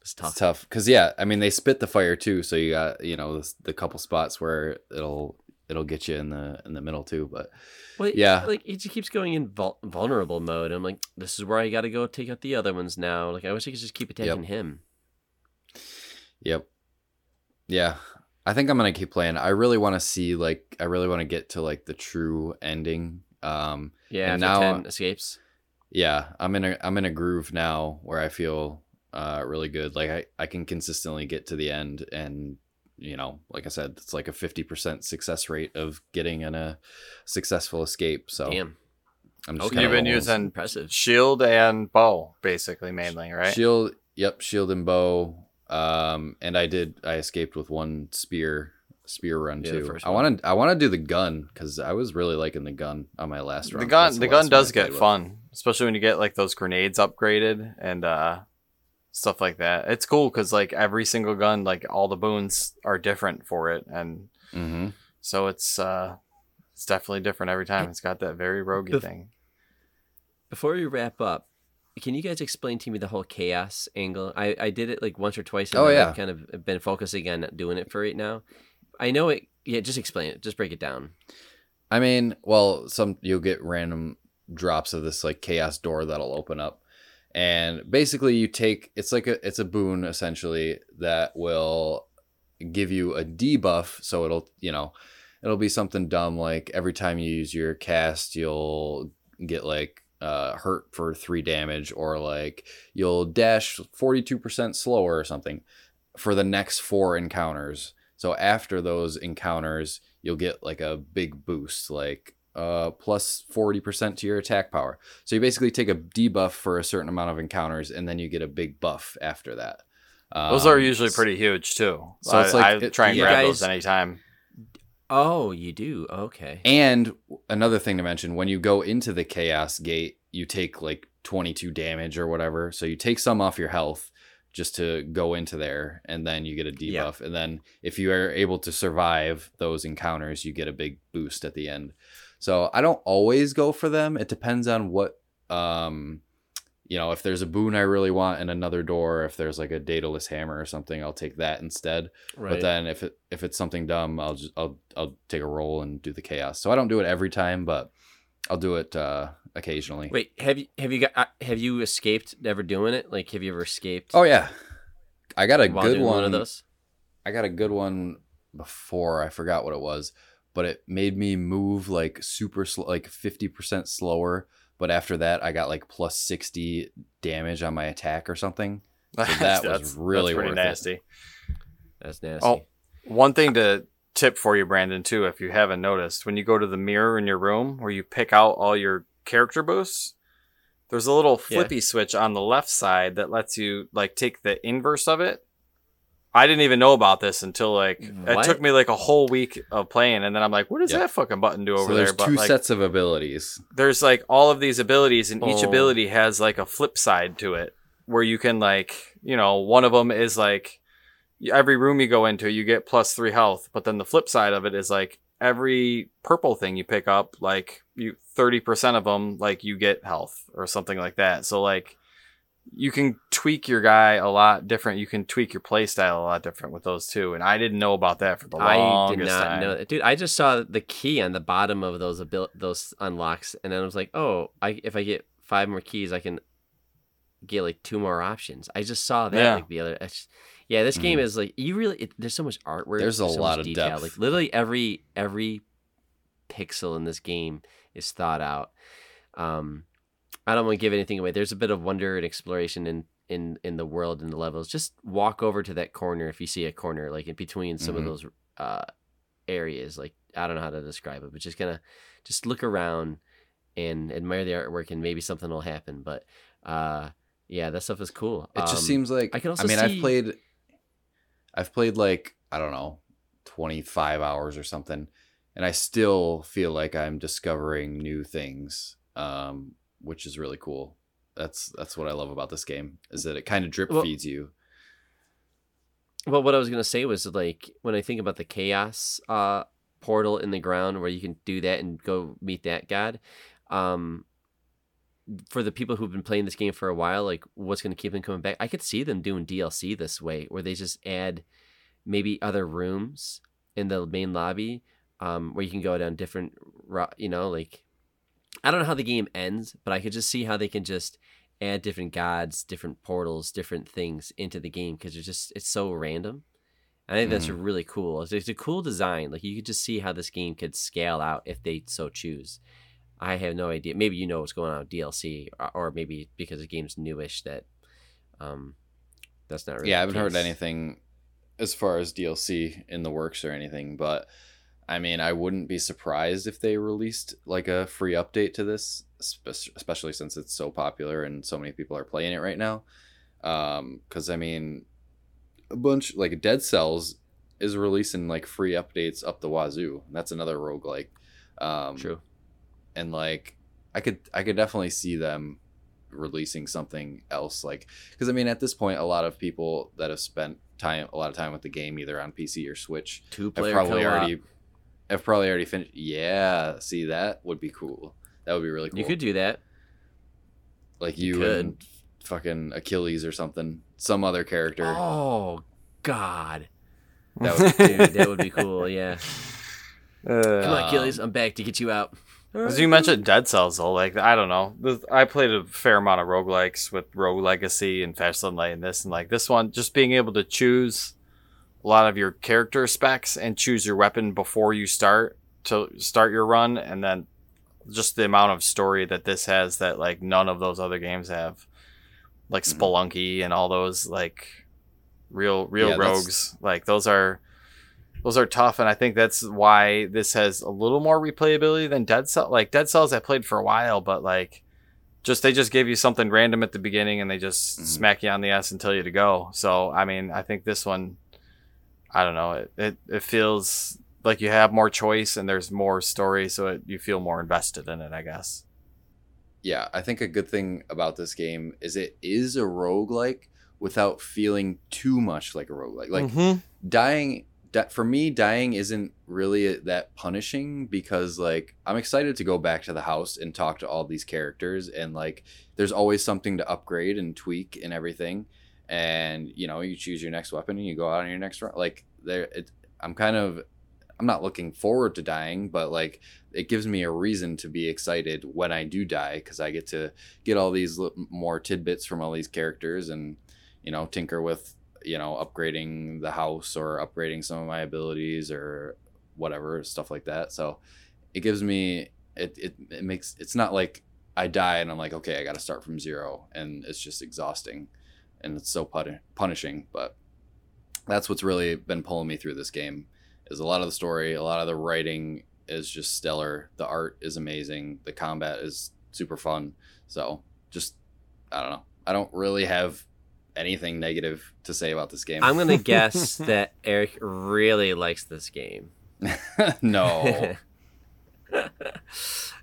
It's tough. It's tough because yeah, I mean they spit the fire too, so you got you know the, the couple spots where it'll it'll get you in the in the middle too. But Well, Yeah. Like it just keeps going in vul- vulnerable mode. I'm like, this is where I got to go take out the other ones now. Like I wish I could just keep attacking him. yep, yeah, I think I'm gonna keep playing. I really want to see like I really want to get to like the true ending. Um, Yeah. And now- ten escapes. yeah, I'm in a I'm in a groove now where I feel uh really good. Like I I can consistently get to the end and you know, like I said, it's like a 50% success rate of getting in a successful escape. So Damn. I'm just Okay. You've been rolling. using Impressive. shield and bow, basically mainly, right? shield. Yep, shield and bow. Um, and I did. I escaped with one spear spear run Yeah, too. I want to. I want to do the gun because I was really liking the gun on my last run. the gun, That's the gun does get played with. fun, especially when you get like those grenades upgraded and uh, stuff like that. It's cool because like every single gun, like all the boons are different for it, and Mhm. so it's uh, it's definitely different every time. It's got that very roguey Bef- thing. Before we wrap up, can you guys explain to me the whole chaos angle? I, I did it like once or twice. And Oh, yeah. I've kind of been focusing on doing it for right now. I know it. Yeah, just explain it. Just break it down. I mean, well, some you'll get random drops of this like chaos door that'll open up, and basically you take it's like a it's a boon essentially that will give you a debuff. So it'll you know it'll be something dumb like every time you use your cast, you'll get like uh, hurt for three damage, or like you'll dash forty two percent slower or something for the next four encounters. So after those encounters, you'll get like a big boost, like uh, plus 40% to your attack power. So you basically take a debuff for a certain amount of encounters, and then you get a big buff after that. Those are Um, usually pretty huge too. so So it's like- I it- try and you grab guys- those anytime. Oh, you do. Okay. And another thing to mention when you go into the Chaos Gate, you take like 22 damage or whatever. So you take some off your health just to go into there, and then you get a debuff. And then if you are able to survive those encounters, you get a big boost at the end. So I don't always go for them. It depends on what, um, you know, if there's a boon I really want in another door, if there's like a Daedalus hammer or something, I'll take that instead. Right. But then if it if it's something dumb, I'll just I'll I'll take a roll and do the chaos. So I don't do it every time, but I'll do it uh occasionally. Wait, have you have you got uh, have you escaped ever doing it? Like, have you ever escaped? Oh yeah. I got a while good one. one of those. I got a good one before. I forgot what it was, but it made me move like super slow, like 50% slower. But after that, I got like plus 60 damage on my attack or something. So that was really pretty worth it. nasty. That's nasty. Oh, one thing to tip for you, Brandon, too, if you haven't noticed, when you go to the mirror in your room where you pick out all your character boosts, there's a little Yeah. flippy switch on the left side that lets you like take the inverse of it. I didn't even know about this until like What? it took me like a whole week of playing, and then I'm like, "What does Yeah. that fucking button do over so there's there?" But two like, sets of abilities. there's like all of these abilities and each Oh. ability has like a flip side to it where you can like you know one of them is like every room you go into you get plus three health but then the flip side of it is like every purple thing you pick up like you 30% of them like you get health or something like that so like you can tweak your guy a lot different you can tweak your play style a lot different with those too and i didn't know about that for the I longest did not time know that, dude. I just saw the key on the bottom of those abil- those unlocks, and then I was like, oh, I if I get five more keys, I can get like two more options. I just saw that Yeah. like the other. Yeah, this game is like you really. It, there's so much artwork. There's a so lot of detail. depth. Like literally every every pixel in this game is thought out. Um, I don't want to give anything away. There's a bit of wonder and exploration in in in the world and the levels. Just walk over to that corner if you see a corner, like in between some Mhm. of those uh, areas. Like I don't know how to describe it, but just gonna just look around and admire the artwork, and maybe something will happen. But uh, yeah, that stuff is cool. It just Um, seems like I can also I mean, see- I've played I've played like, I don't know, 25 hours or something, and I still feel like I'm discovering new things. Um, which is really cool. That's that's what I love about this game is that it kind of drip Well- feeds you. Well, what I was gonna say was like when I think about the chaos uh, portal in the ground where you can do that and go meet that god. Um, for the people who've been playing this game for a while, like what's gonna keep them coming back? I could see them doing DLC this way, where they just add maybe other rooms in the main lobby, um, where you can go down different, you know, like I don't know how the game ends, but I could just see how they can just add different gods, different portals, different things into the game because it's just it's so random. I think that's really cool. It's, it's a cool design. Like you could just see how this game could scale out if they so choose. I have no idea. Maybe you know what's going on with DLC, or, or maybe because the game's newish that um that's not really. yeah, I haven't heard anything as far as DLC in the works or anything, but I mean, I wouldn't be surprised if they released like a free update to this, especially since it's so popular and so many people are playing it right now. Um, cuz I mean, a bunch like Dead Cells is releasing like free updates up the wazoo. That's another roguelike. Um True. And like I could I could definitely see them releasing something else like because I mean at this point a lot of people that have spent time a lot of time with the game either on PC or Switch Two have probably co-op. already have probably already finished. Yeah, see that would be cool. That would be really cool. You could do that. like you you, could. and fucking Achilles or something, some other character. Oh God, That would, dude, that would be cool. Yeah. Come Uh, on, Achilles, I'm back to get you out. As you mentioned Dead Cells, though, like I don't know, I played a fair amount of roguelikes with Rogue Legacy and Fast Sunlight and this, and like this one, just being able to choose a lot of your character specs and choose your weapon before you start to start your run, and then just the amount of story that this has that like none of those other games have, like Mhm. Spelunky and all those like real real Yeah, rogues, like those are those are tough, and I think that's why this has a little more replayability than Dead Cell. Like Dead Cells, I played for a while, but like, just they just give you something random at the beginning, and they just Mhm. smack you on the ass and tell you to go. So I mean, I think this one, I don't know, it it, it feels like you have more choice and there's more story, so it, you feel more invested in it. I guess. yeah, I think a good thing about this game is it is a roguelike without feeling too much like a roguelike. Like Mhm. dying di- for me dying isn't really that punishing because like i'm excited to go back to the house and talk to all these characters and like there's always something to upgrade and tweak and everything. And you know you choose your next weapon and you go out on your next run like there it, i'm kind of i'm not looking forward to dying but like it gives me a reason to be excited when i do die because i get to get all these more tidbits from all these characters and you know tinker with you know upgrading the house or upgrading some of my abilities or whatever stuff like that. So it gives me it, it it makes it's not like i die and i'm like okay i gotta start from zero and it's just exhausting and it's so pun- punishing but that's what's really been pulling me through this game is a lot of the story a lot of the writing is just stellar the art is amazing the combat is super fun. So just i don't know i don't really have anything negative to say about this game I'm gonna guess that Eric really likes this game. no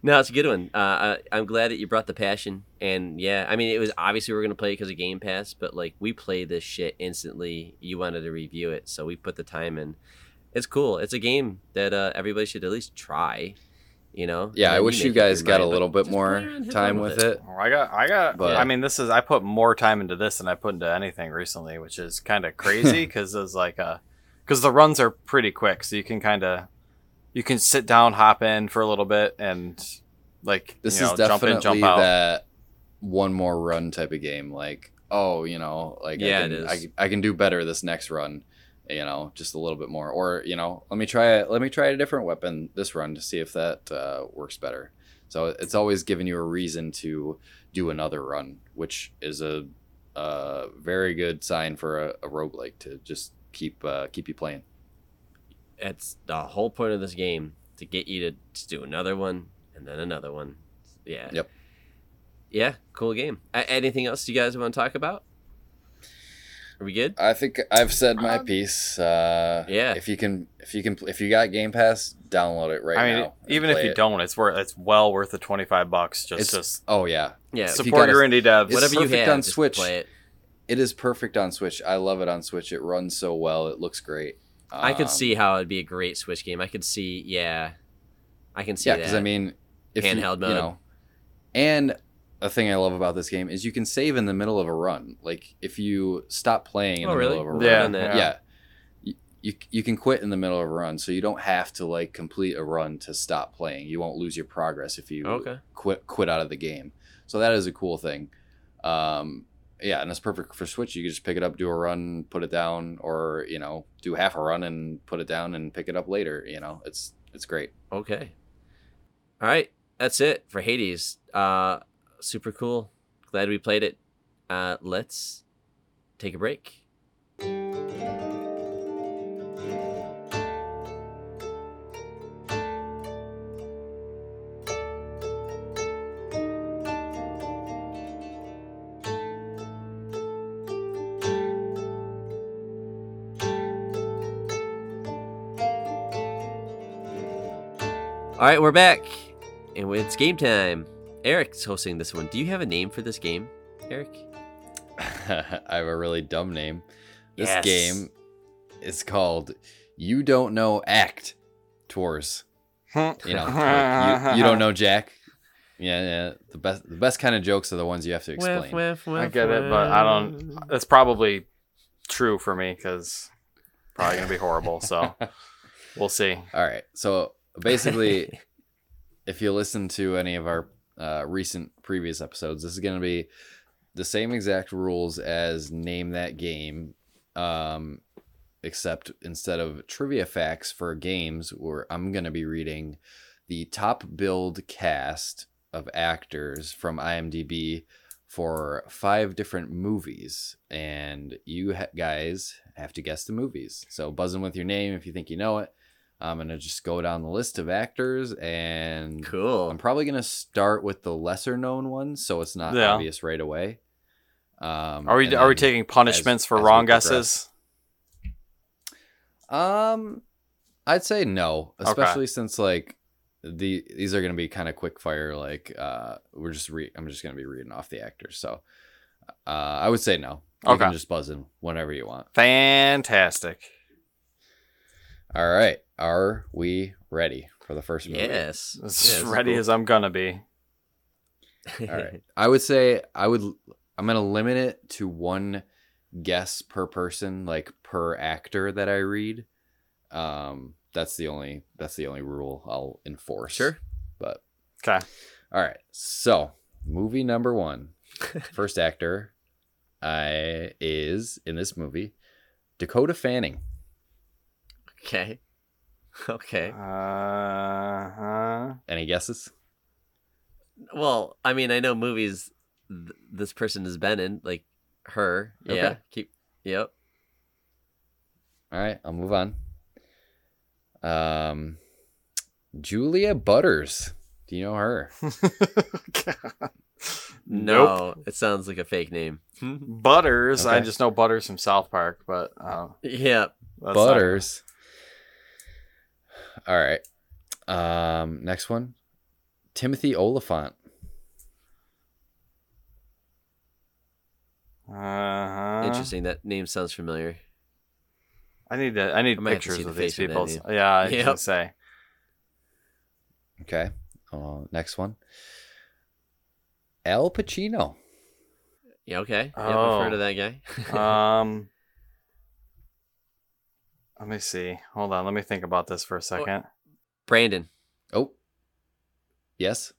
no, it's a good one. Uh, I, I'm glad that you brought the passion, and yeah, I mean, it was obviously we are gonna play it because of Game Pass, but like we played this shit instantly. You wanted to review it, so we put the time in. It's cool. It's a game that uh, everybody should at least try. You know? yeah i wish you guys got a mind, but little bit more play around, have time with it Oh, I got, I got. But- I mean, this is. I put more time into this than I put into anything recently, which is kind of crazy because it's like a, because the runs are pretty quick, so you can kind of, you can sit down, hop in for a little bit, and like this you know, is jump in, definitely jump out. that one more run type of game like oh you know like Yeah, I, can, is. I, I can do better this next run you know just a little bit more or you know let me try it let me try a different weapon this run to see if that uh, works better so it's always giving you a reason to do another run which is a, a very good sign for a, a roguelike to just keep uh, keep you playing It's the whole point of this game to get you to, to do another one and then another one. Yeah. Yep. Yeah, cool game. A- anything else you guys want to talk about? Are we good? I think I've said my Um, piece. Uh, Yeah. If you can, if you can, if you got Game Pass, download it right I mean, now. even if you it. don't, it's worth. It's well worth the twenty five bucks. Just, It's- just Oh yeah, Yeah. if you support gotta- your indie devs. it's Whatever you perfect have, on Switch. play it. it is perfect on Switch. I love it on Switch. It runs so well. It looks great. I could Um, see how it'd be a great Switch game. I could see, yeah, I can see Yeah, that. because I mean, if Handheld you, mode. you know, and a thing I love about this game is you can save in the middle of a run. Like if you stop playing in Oh, the really? middle of a run, Yeah, done that. yeah. yeah. You, you you can quit in the middle of a run, so you don't have to like complete a run to stop playing. You won't lose your progress if you Okay. quit quit out of the game. So that is a cool thing. Um, yeah, and it's perfect for Switch. You can just pick it up, do a run, put it down, or you know, do half a run and put it down and pick it up later. You know, it's it's great. Okay. All right, that's it for Hades. Uh, super cool. Glad we played it. Uh, let's take a break. All right, we're back, and it's game time. Eric's hosting this one. Do you have a name for this game, Eric? I have a really dumb name. This Yes. game is called You Don't Know Act Tours. You know, like, you, you don't know Jack. Yeah, yeah. The best, the best kind of jokes are the ones you have to explain. I get it, but I don't. That's probably true for me because probably gonna be horrible. So we'll see. All right. So basically, if you listen to any of our uh, recent previous episodes, this is going to be the same exact rules as Name That Game, um, except instead of trivia facts for games, where I'm going to be reading the top build cast of actors from IMDb for five different movies, and you ha- guys have to guess the movies. So buzz in with your name if you think you know it. I'm gonna just go down the list of actors, and Cool. I'm probably gonna start with the lesser known ones, so it's not Yeah. obvious right away. Um, Are we are we taking punishments for as wrong guesses? Um, I'd say no, Okay. especially since like the these are gonna be kind of quick fire. Like, uh, we're just re- I'm just gonna be reading off the actors, so uh, I would say no. You Okay. can just buzz in whenever you want. Fantastic. All right, are we ready for the first movie? Yes. As Yeah, this is ready cool. as I'm gonna be. All right. I would say I would I'm going to limit it to one guess per person like per actor that I read. Um that's the only that's the only rule I'll enforce. Sure. But Okay. all right. So, movie number 1. First actor I is in this movie Dakota Fanning. Okay. Okay. Uh huh. Any guesses? Well, I mean, I know movies th- this person has been in, like her. Yeah. Keep. Yep. All right, I'll move on. Um Julia Butters. Do you know her? No, it sounds like a fake name. Butters. I just know Butters from South Park, but uh, yeah. that's not- Butters. All right. Um, next one. Timothy Olyphant. Uh-huh. Interesting. That name sounds familiar. I need to. I need I might have to pictures see the of these face of that people. Yeah, I was Yep. gonna say. Okay. Uh, next one. Al Pacino. Yeah. Okay. Yep, I've heard Oh. of that guy. Um, let me see. Hold on. Let me think about this for a second. Brandon. Oh. Yes,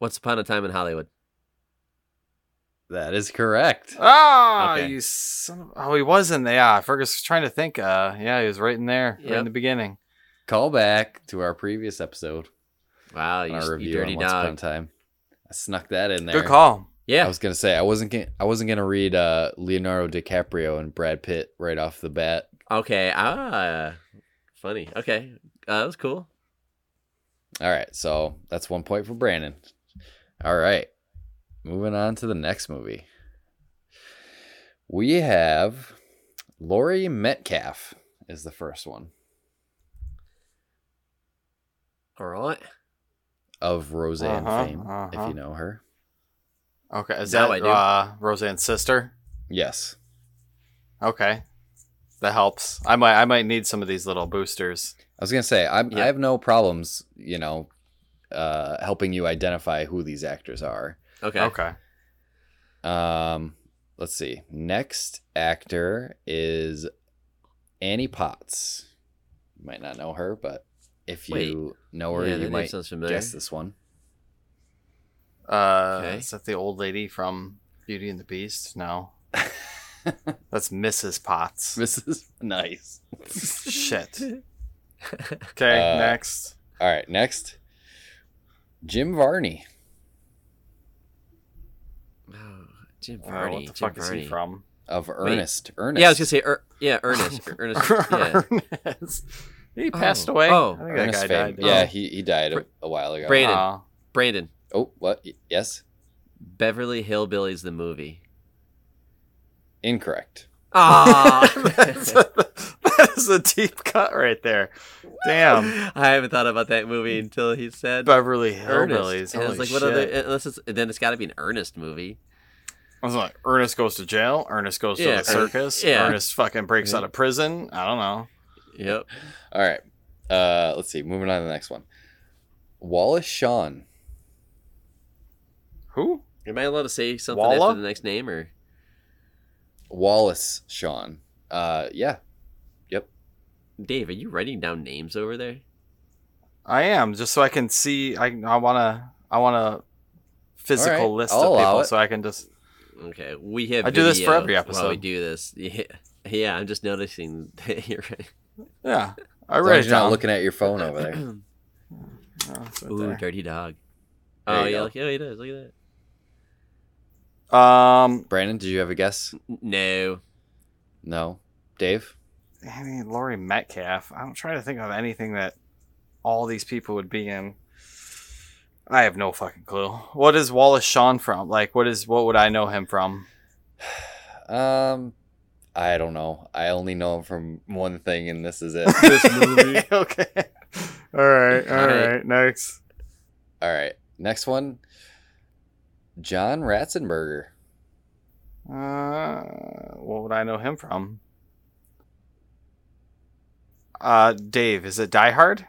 Once upon a time in Hollywood. that is correct. Ah, Okay. you son of. Oh, he was in there. Yeah, I was trying to think. Uh, yeah, he was right in there, right in the beginning. Call back to our previous episode. Wow. You, our s- you review dirty on Once Upon a. Time. I snuck that in there. Good call. Yeah. I was gonna say I wasn't gonna I wasn't gonna read uh, Leonardo DiCaprio and Brad Pitt right off the bat. Okay. Ah. Funny. Okay. Uh, that was cool. All right, so that's one point for Brandon. All right, moving on to the next movie. We have Laurie Metcalf is the first one All right. of Roseanne Uh-huh, fame, if uh-huh. you know her. Okay, is Now that I do. uh, Roseanne's sister? Yes. Okay, that helps. I might. I might need some of these little boosters. I was gonna say I'm, Yeah. I have no problems, you know, uh, helping you identify who these actors are. Okay. Okay. Um, let's see. Next actor is Annie Potts. You might not know her, but if you know her, yeah, you might sounds familiar. guess this one. Uh, Okay. is that the old lady from Beauty and the Beast? No, that's Mrs. Potts. Mrs. Nice. Shit. Okay, Uh, next. All right, next. Jim Varney. Oh, Jim Uh, Varney. what the Jim fuck is Varney. he from? Of Ernest. Ernest. Yeah, I was gonna say, er, yeah, Ernest. Er- Ernest. Yeah. Ernest. He passed Oh, away. oh. I think that guy fame. died. Yeah, Oh. he, he died a, a while ago. Brandon. Oh. Brandon. Oh, what? Y- Yes? Beverly Hillbillies the movie. Incorrect. Ah. that's, that is a deep cut right there. Damn. I haven't thought about that movie until he said Beverly Ernest. Hillbillies. And I was Holy like, what other? shit. Unless it's then it's got to be an Ernest movie. I was like, Ernest goes to jail. Ernest goes Yeah, to the circus. yeah. Ernest fucking breaks out of prison. I don't know. Yep. All right. Uh, let's see. Moving on to the next one. Wallace Shawn. Who? Am I allowed to say something Walla? after the next name or? Wallace Shawn. Uh, yeah. Yep. Dave, are you writing down names over there? I am just so I can see. I I want to. I want a physical All right, list I'll of people it. so I can just. Okay, we have. I do this for video every While we do this, yeah, yeah. I'm just noticing that you're right. Yeah, I As long write it you're not looking at your phone over there. Oh, right Ooh, there. dirty dog. There oh you yeah, go. look, oh he does. Look at Um, Brandon, did you have a guess? No. No. Dave? I mean, Laurie Metcalf. I'm trying to think of anything that all these people would be in. I have no fucking clue. What is Wallace Shawn from? Like, what is what would I know him from? Um, I don't know. I only know him from one thing, and this is it. This movie. okay. All right. All All right. right. Next. All right. Next one. John Ratzenberger. Uh, what would I know him from? Uh, Dave. Is it Die Hard?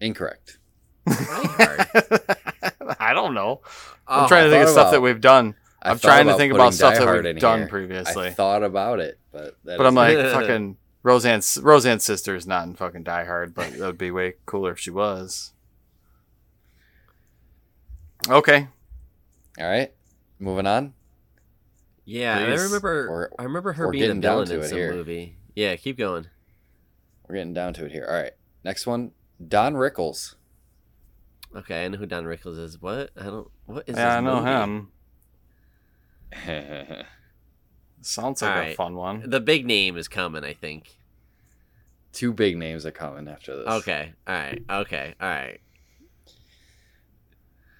Incorrect. Hard. I don't know. Oh, I'm trying to think of thought stuff about- that we've done. I I'm trying to think about stuff Die that we've done here. previously. I thought about it, but that But I'm like, fucking Roseanne. Roseanne's sister is not in fucking Die Hard, but that would be way cooler if she was. Okay. All right. Moving on. Yeah, I remember. We're- I remember her being a getting down villain to in it some here. movie. Yeah, keep going. We're getting down to it here. All right. Next one. Don Rickles. Okay, I know who Don Rickles is. What? I don't. What is? yeah, this I know movie? him. Sounds like a fun one. The big name is coming. I think. Two big names are coming after this. Okay. All right. Okay. All right.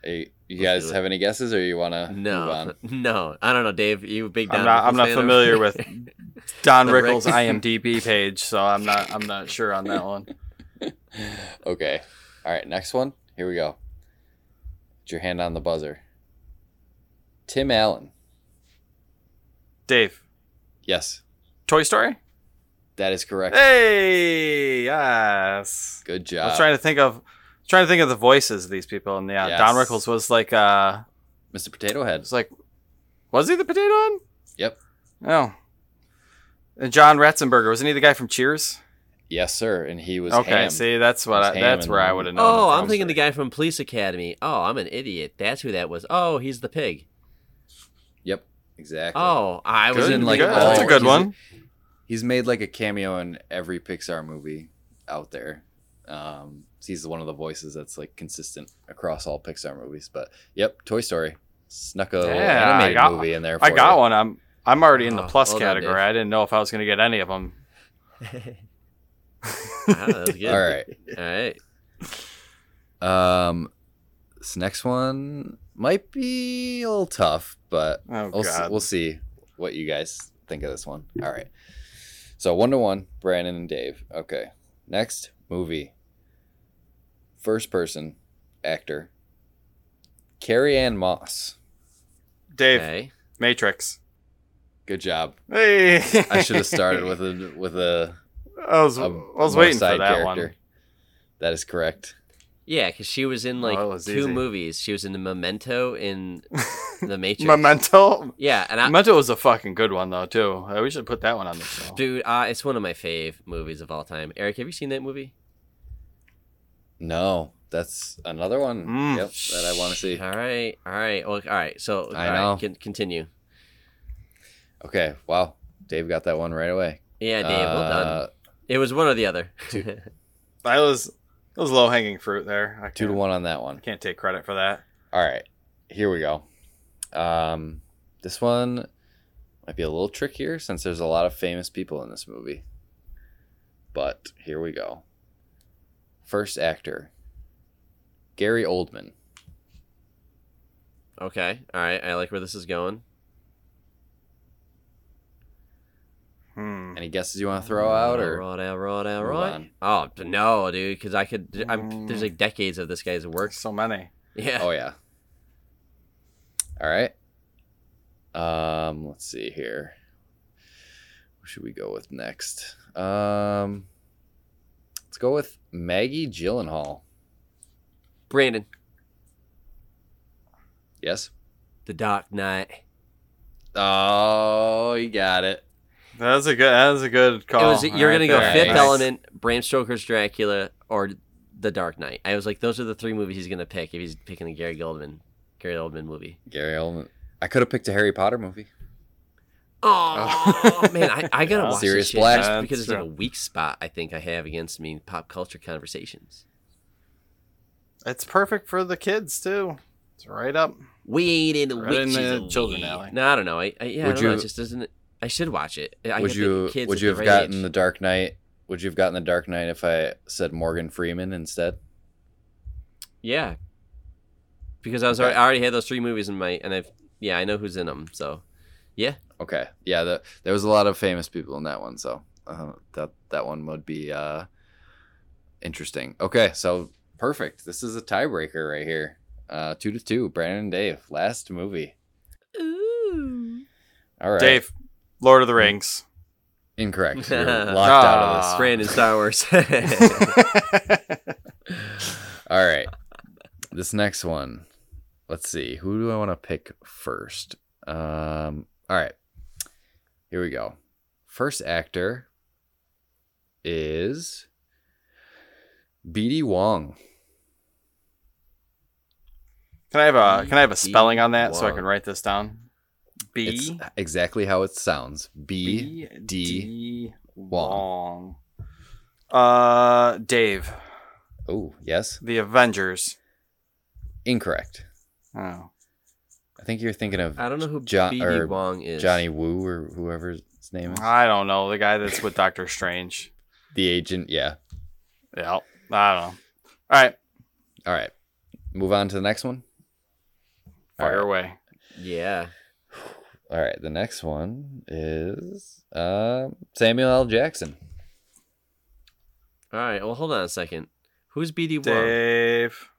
Hey, you Let's guys have any guesses, or you want to move No. on? No. I don't know, Dave. You big. Don I'm not. I'm not familiar with Don Rickles' Rick- IMDb page, so I'm not. I'm not sure on that one. Okay. All right. Next one. Here we go. Put your hand on the buzzer. Tim Allen. Dave, Yes, Toy Story. that is correct. Hey, yes. Good job. I job. was trying to think of trying to think of the voices of these people, and yeah, Don Rickles was like uh Mr. Potato Head. was like was he the potato head? Yep. Oh. And John Ratzenberger, wasn't he the guy from Cheers? Yes, sir. And he was Okay, Hamm. see that's what I, that's where I would have known. Oh, I'm from. thinking the guy from Police Academy. Oh, I'm an idiot. That's who that was. Oh, he's the pig. Yep. Exactly. Oh, I was Good, in, like, good. all- that's a good he's- one. He's made like a cameo in every Pixar movie out there. Um, he's one of the voices that's like consistent across all Pixar movies. But yep, Toy Story snuck a Yeah, animated got- movie in there. For I got you. one. I'm I'm already in the Oh, plus well category. Dave. I didn't know if I was going to get any of them. Wow, good. All right. All right. Um, this next one might be a little tough, but Oh we'll see, god. we'll see what you guys think of this one. All right. So one to one, Brandon and Dave. Okay. Next movie. First person actor. Carrie Ann Moss. Dave, Okay. Matrix. Good job. Hey. I should have started with a with a, I was a I was more waiting for side that character. one. That is correct. Yeah, because she was in like Oh, was two easy. movies. She was in the Memento in the Matrix. Memento. Yeah, and I, Memento was a fucking good one though too. Uh, we should put that one on the show. dude, uh, it's one of my fave movies of all time. Eric, have you seen that movie? No, that's another one. Mm. Yep, that I want to see. All right, all right, well, all right. So I all right, know. con- continue. Okay. Wow. Dave got that one right away. Yeah, Dave, well done. Uh, It was one or the other. I was that was low hanging fruit there. I Two to one on that one. Can't take credit for that. All right, here we go. Um, this one might be a little trickier since there's a lot of famous people in this movie. But here we go. First actor, Gary Oldman. okay, all right. I like where this is going. Hmm. Any guesses you want to throw out or Right out, right out, right. Oh no, dude, because I could. I'm, there's Mm. like decades of this guy's work. So many. Yeah. Oh yeah. All right. Um, let's see here. What should we go with next? Um, let's go with Maggie Gyllenhaal. Brandon, Yes. The Dark Knight. Oh, you got it. That was a good. That was a good call. it was. You're right gonna go. Fifth Nice. Element, Bram Stoker's Dracula, or The Dark Knight. I was like, those are the three movies he's gonna pick if he's picking a Gary Goldman, Gary Oldman movie. Gary Oldman. I could have picked a Harry Potter movie. Oh man, I, I gotta Yeah. watch Sirius this shit Black. just because it's like a weak spot I think I have against me in pop culture conversations. It's perfect for the kids too. It's right up. We ain't in the Right in witches the of children weed. alley. No, I don't know. I, I yeah, Would I don't know. you- It just doesn't. I should watch it. I would get the you kids would at you the have right gotten age. the Dark Knight? Would you have gotten the Dark Knight if I said Morgan Freeman instead? Yeah, because I was Okay. already, I already had those three movies in my and I've yeah I know who's in them. So Okay, yeah, the, there was a lot of famous people in that one, so uh, that that one would be uh, interesting. Okay, so perfect. This is a tiebreaker right here. Uh, two to two. Brandon and Dave. Last movie. ooh, All right. Dave, Lord of the Rings. Incorrect. You're locked out of Ah. Brandon Star Wars. All right. This next one. Let's see. Who do I want to pick first? Um. All right. Here we go. First actor is BD Wong. Can I have a Can I have a spelling on that so I can write this down? It's B exactly how it sounds. B. B D D Wong. Wong. Uh, Dave, Oh, yes. the Avengers. Incorrect. Oh, I think you're thinking of I don't know who Jo- BD or Wong is. Johnny Woo or whoever his name is. I don't know the guy that's with Doctor Strange. The agent. Yeah. Yeah, I don't know. All right, All right. Move on to the next one. fire All away. Yeah. All right. The next one is um Samuel L. Jackson. All right. Well, hold on a second. Who's BD Wong? Dave.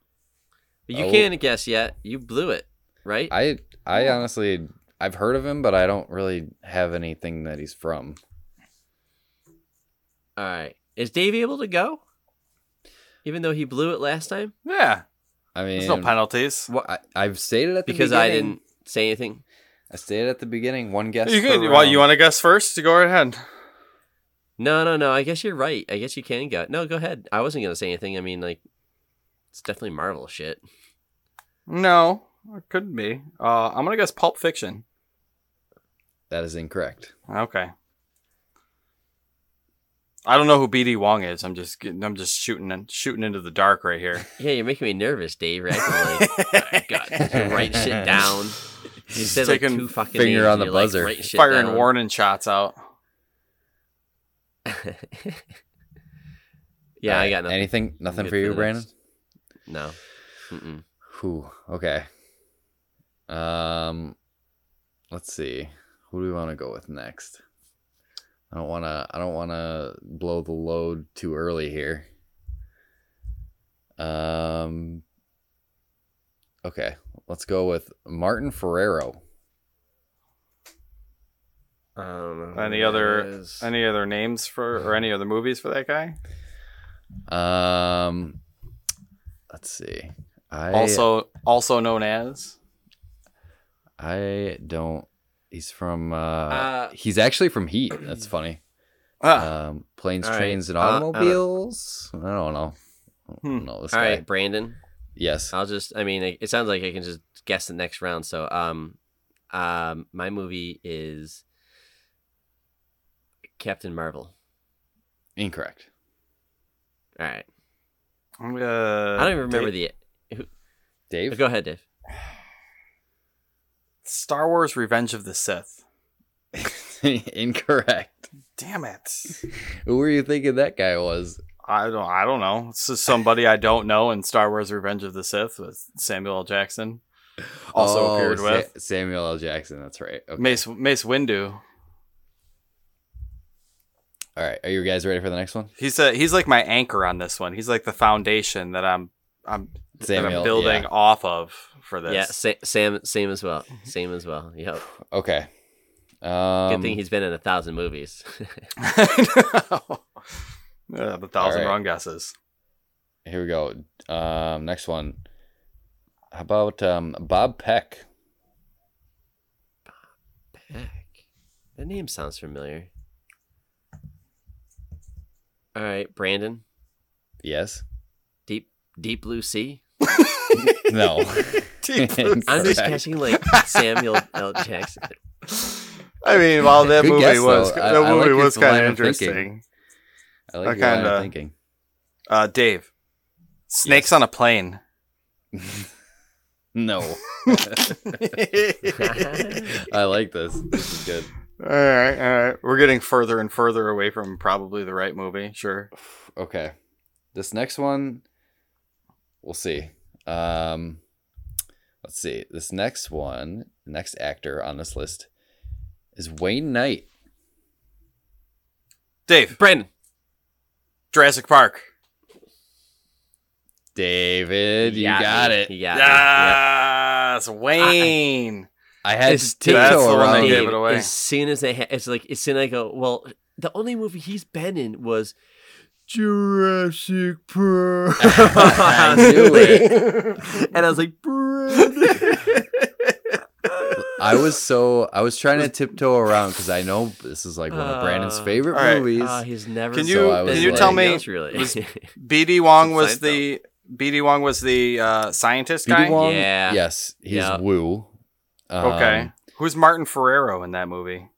You Oh. can't guess yet. You blew it, right? I I honestly I've heard of him, but I don't really have anything that he's from. All right. Is Dave able to go? Even though he blew it last time? Yeah, I mean, there's no penalties. I, I've stated at the Because I didn't say anything. I stated at the beginning. One guess. You can. Well, you want to guess first? To Go ahead. No, no, no. I guess you're right. I guess you can go. No, go ahead. I wasn't gonna say anything. I mean, like, it's definitely Marvel shit. No, it couldn't be. Uh, I'm gonna guess Pulp Fiction. That is incorrect. Okay. I don't know who BD Wong is. I'm just getting, I'm just shooting and shooting into the dark right here. Yeah, you're making me nervous, Dave. You're acting like God, write shit down. You said like taking two fucking finger names, on the you're, like, buzzer. writing shit Firing down. warning shots out. yeah, I got nothing. Anything? Nothing good for you, the Brandon? No. Mm-mm. Whew. Okay. Um, let's see. Who do we want to go with next? I don't want to. I don't want to blow the load too early here. Um. Okay, let's go with Martin Ferrero. Um, don't Any other is. any other names for or any other movies for that guy? Um. Let's see. I Also also known as I don't. He's from. Uh, Uh, he's actually from Heat. That's funny. ah, Um, planes, All right. trains, and Uh, uh, automobiles. I don't know. I Hmm. don't know this All guy. right, Brandon. Yes. I'll just. I mean, it it sounds like I can just guess the next round. So, um, um, my movie is Captain Marvel. Incorrect. All right. I'm gonna, I don't even remember Dave- the. Dave. Go ahead, Dave. Star Wars: Revenge of the Sith. Incorrect. Damn it! Who were you thinking that guy was? I don't I don't know. It's just somebody I don't know in Star Wars: Revenge of the Sith with Samuel L. Jackson. Also Oh, appeared Sa- with Samuel L. Jackson. That's right. Okay. Mace Mace Windu. All right, are you guys ready for the next one? He's a he's like my anchor on this one. He's like the foundation that I'm I'm that I'm building yeah. off of for this. Yeah, sa- Sam, same as well. Same as well. Yep. Okay. Um, Good thing he's been in a thousand movies. I know. Yeah, the thousand All right. wrong guesses. Here we go. Um, next one. How about um, Bob Peck? Bob Peck. That name sounds familiar. All right, Brandon. Yes. Deep Deep Blue Sea. No. Deep I'm just Correct. catching like Samuel L. Jackson. I mean, while that Good movie guess, was though. I- that I movie like was kind of of thinking. interesting. I like I your line of kinda- thinking. Uh, Dave, snakes Yes. on a plane. No. I like this. This is good. All right, all right. We're getting further and further away from probably the right movie. Sure. Okay. This next one, we'll see. Um, let's see. This next one, next actor on this list is Wayne Knight. Dave, Brandon. Jurassic Park. David, He you got me. it. He got me. Yep. Yes, Wayne. I had It's to That's tiptoe around. gave it away. As soon as they, ha- it's like as soon as I go, well, the only movie he's been in was Jurassic Park. I knew it. and I was like, Brandon. I was so I was trying to tiptoe around because I know this is like one of Brandon's Uh, favorite all right. movies. Oh, he's never. Can been you- can in you tell me- really? was- BD Wong was the BD Wong was the uh, scientist BD guy. Wong, Yeah. yes, he's Yeah. Wu. Um, Okay. Who's Martin Ferrero in that movie?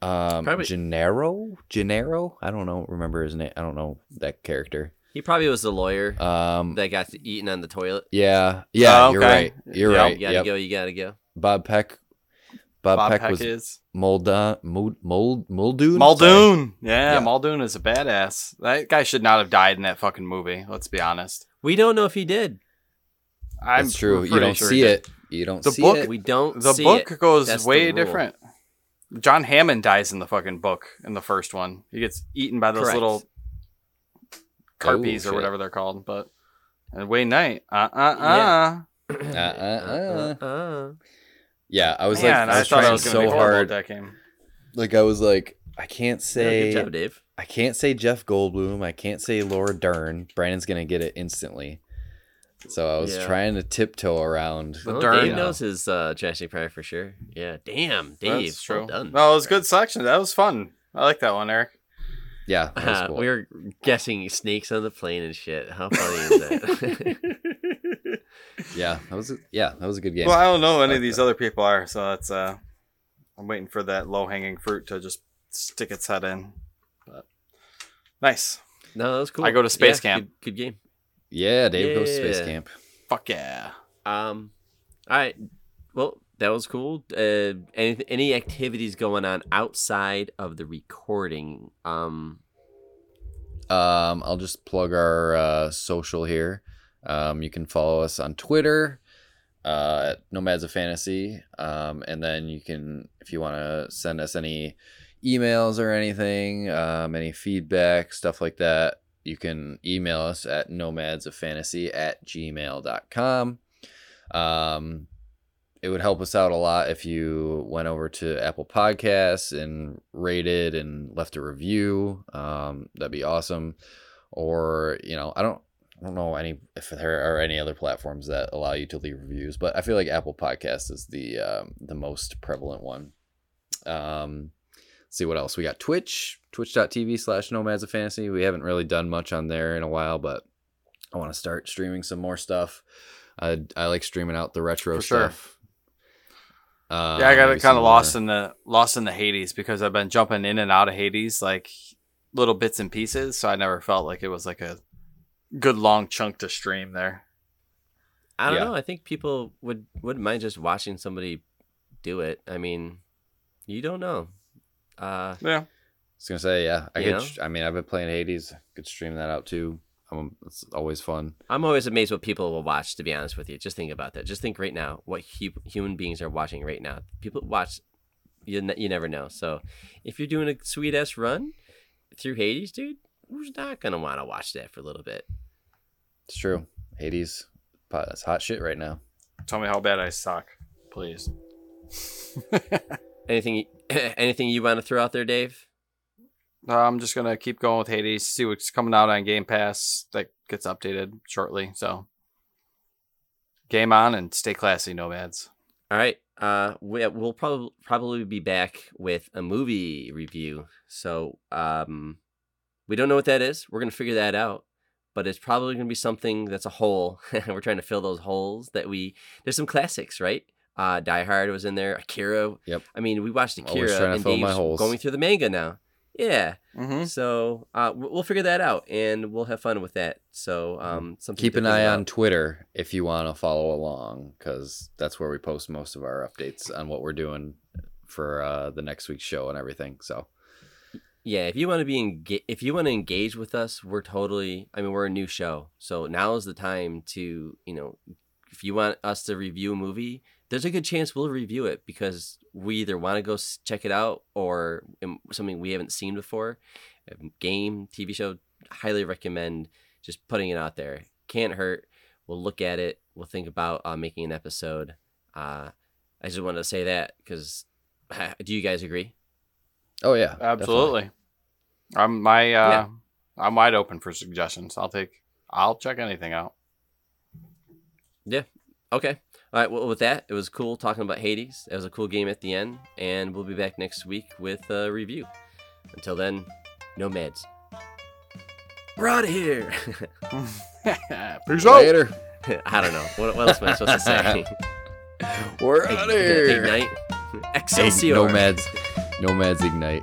Um, Probably- Gennaro, Gennaro. I don't know. Remember his name? I don't know that character. he probably was the lawyer Um, that got eaten on the toilet. yeah, yeah, Oh, you're right. You're Yep. right. You gotta Yep. go. You gotta go. Bob Peck. Bob, Bob Peck, Peck was is Muldoon. Mold, Mold, Muldoon. Muldoon. Yeah, Yeah. Muldoon is a badass. That guy should not have died in that fucking movie. Let's be honest. We don't know if he did. I'm That's true. You don't sure see it. You don't The see book- it. We don't. The see book it. goes That's way different. John Hammond dies in the fucking book in the first one. He gets eaten by those Correct. little carpies Oh, or whatever they're called. But and Wayne Knight, uh uh uh. Uh, uh, uh. uh. Yeah, I was Man, like, I was thought I trying was gonna so be horrible hard. at that game. Like I was like, I can't Yeah, say, good job, Dave. I can't say Jeff Goldblum. I can't say Laura Dern. Brandon's gonna get it instantly. So I was Yeah. trying to tiptoe around. The Well, Dern. Dave knows his uh, Jurassic Park for sure. Yeah. Damn, Dave. That's true. Well done. No, it was good selection. That was fun. I like that one, Eric. Yeah, that was Uh, cool. we were guessing snakes on the plane and shit. How funny is that? Yeah, that was a, yeah, that was a good game. Well, I don't know who any of these that. other people are, so that's uh, I'm waiting for that low hanging fruit to just stick its head in. But nice. no, that was cool. I go to space Yeah, camp. Good, good game. Yeah, Dave goes to space camp. Fuck yeah. Um, all right. Well, that was cool. Uh, any any activities going on outside of the recording? Um, Um, I'll just plug our uh, social here. Um, you can follow us on Twitter uh, at Nomads of Fantasy, um, and then you can, if you want to send us any emails or anything, um, any feedback, stuff like that, you can email us at nomadsoffantasy at gmail.com. Um, it would help us out a lot if you went over to Apple Podcasts and rated and left a review. Um, that'd be awesome. Or you know, I don't, I don't know any if there are any other platforms that allow you to leave reviews, but I feel like Apple Podcasts is the um, the most prevalent one. Um, see what else we got. Twitch, twitch.tv slash nomads of fantasy. We haven't really done much on there in a while, but I want to start streaming some more stuff. I I like streaming out the retro For sure. stuff. Uh, yeah, I got it kind of lost more- in the lost in the Hades because I've been jumping in and out of Hades like little bits and pieces, so I never felt like it was like a good long chunk to stream there. I don't Yeah. know. I think people would wouldn't mind just watching somebody do it. I mean, you don't know. Uh, Yeah. I was gonna say, yeah, I could. know? I mean, I've been playing Hades. Could stream that out too. Um, it's always fun. I'm always amazed what people will watch. To be honest with you, just think about that. Just think right now what hu- human beings are watching right now. People watch. You, ne- you never know. So, if you're doing a sweet ass run, through Hades, dude, who's not gonna want to watch that for a little bit? It's true. Hades, that's hot shit right now. Tell me how bad I suck, please. anything, anything you want to throw out there, Dave? I'm just gonna keep going with Hades. See what's coming out on Game Pass. That gets updated shortly. So, game on and stay classy, nomads. All right. Uh, we, we'll probably probably be back with a movie review. So, um, we don't know what that is. We're gonna figure that out. But it's probably gonna be something that's a hole. We're trying to fill those holes that we. There's some classics, right? Uh, Die Hard was in there. Akira. Yep. I mean, we watched Akira trying to and fill my Dave's holes. going through the manga now. Yeah. Mm-hmm. So uh, we- we'll figure that out, and we'll have fun with that. So um, something Keep an eye out. on Twitter if you want to follow along, because that's where we post most of our updates on what we're doing for uh, the next week's show and everything. So Yeah, if you want to be enga- if you want to engage with us, we're totally. I mean, we're a new show, so now is the time to you know, if you want us to review a movie, there's a good chance we'll review it because we either want to go check it out or um, something we haven't seen before, game, TV show. Highly recommend just putting it out there. Can't hurt. We'll look at it. We'll think about uh, making an episode. Uh, I just wanted to say that because do you guys agree? oh yeah, definitely. Absolutely. I'm my uh, Yeah. I'm wide open for suggestions. I'll take. I'll check anything out. Yeah. Okay. All right. Well, with that, it was cool talking about Hades. It was a cool game at the end, and we'll be back next week with a review. Until then, nomads. We're out of here. Peace out. Later. I don't know. What, what else am I supposed to say? We're out of here. Ignite. Hey, Excelsior. nomads, nomads ignite.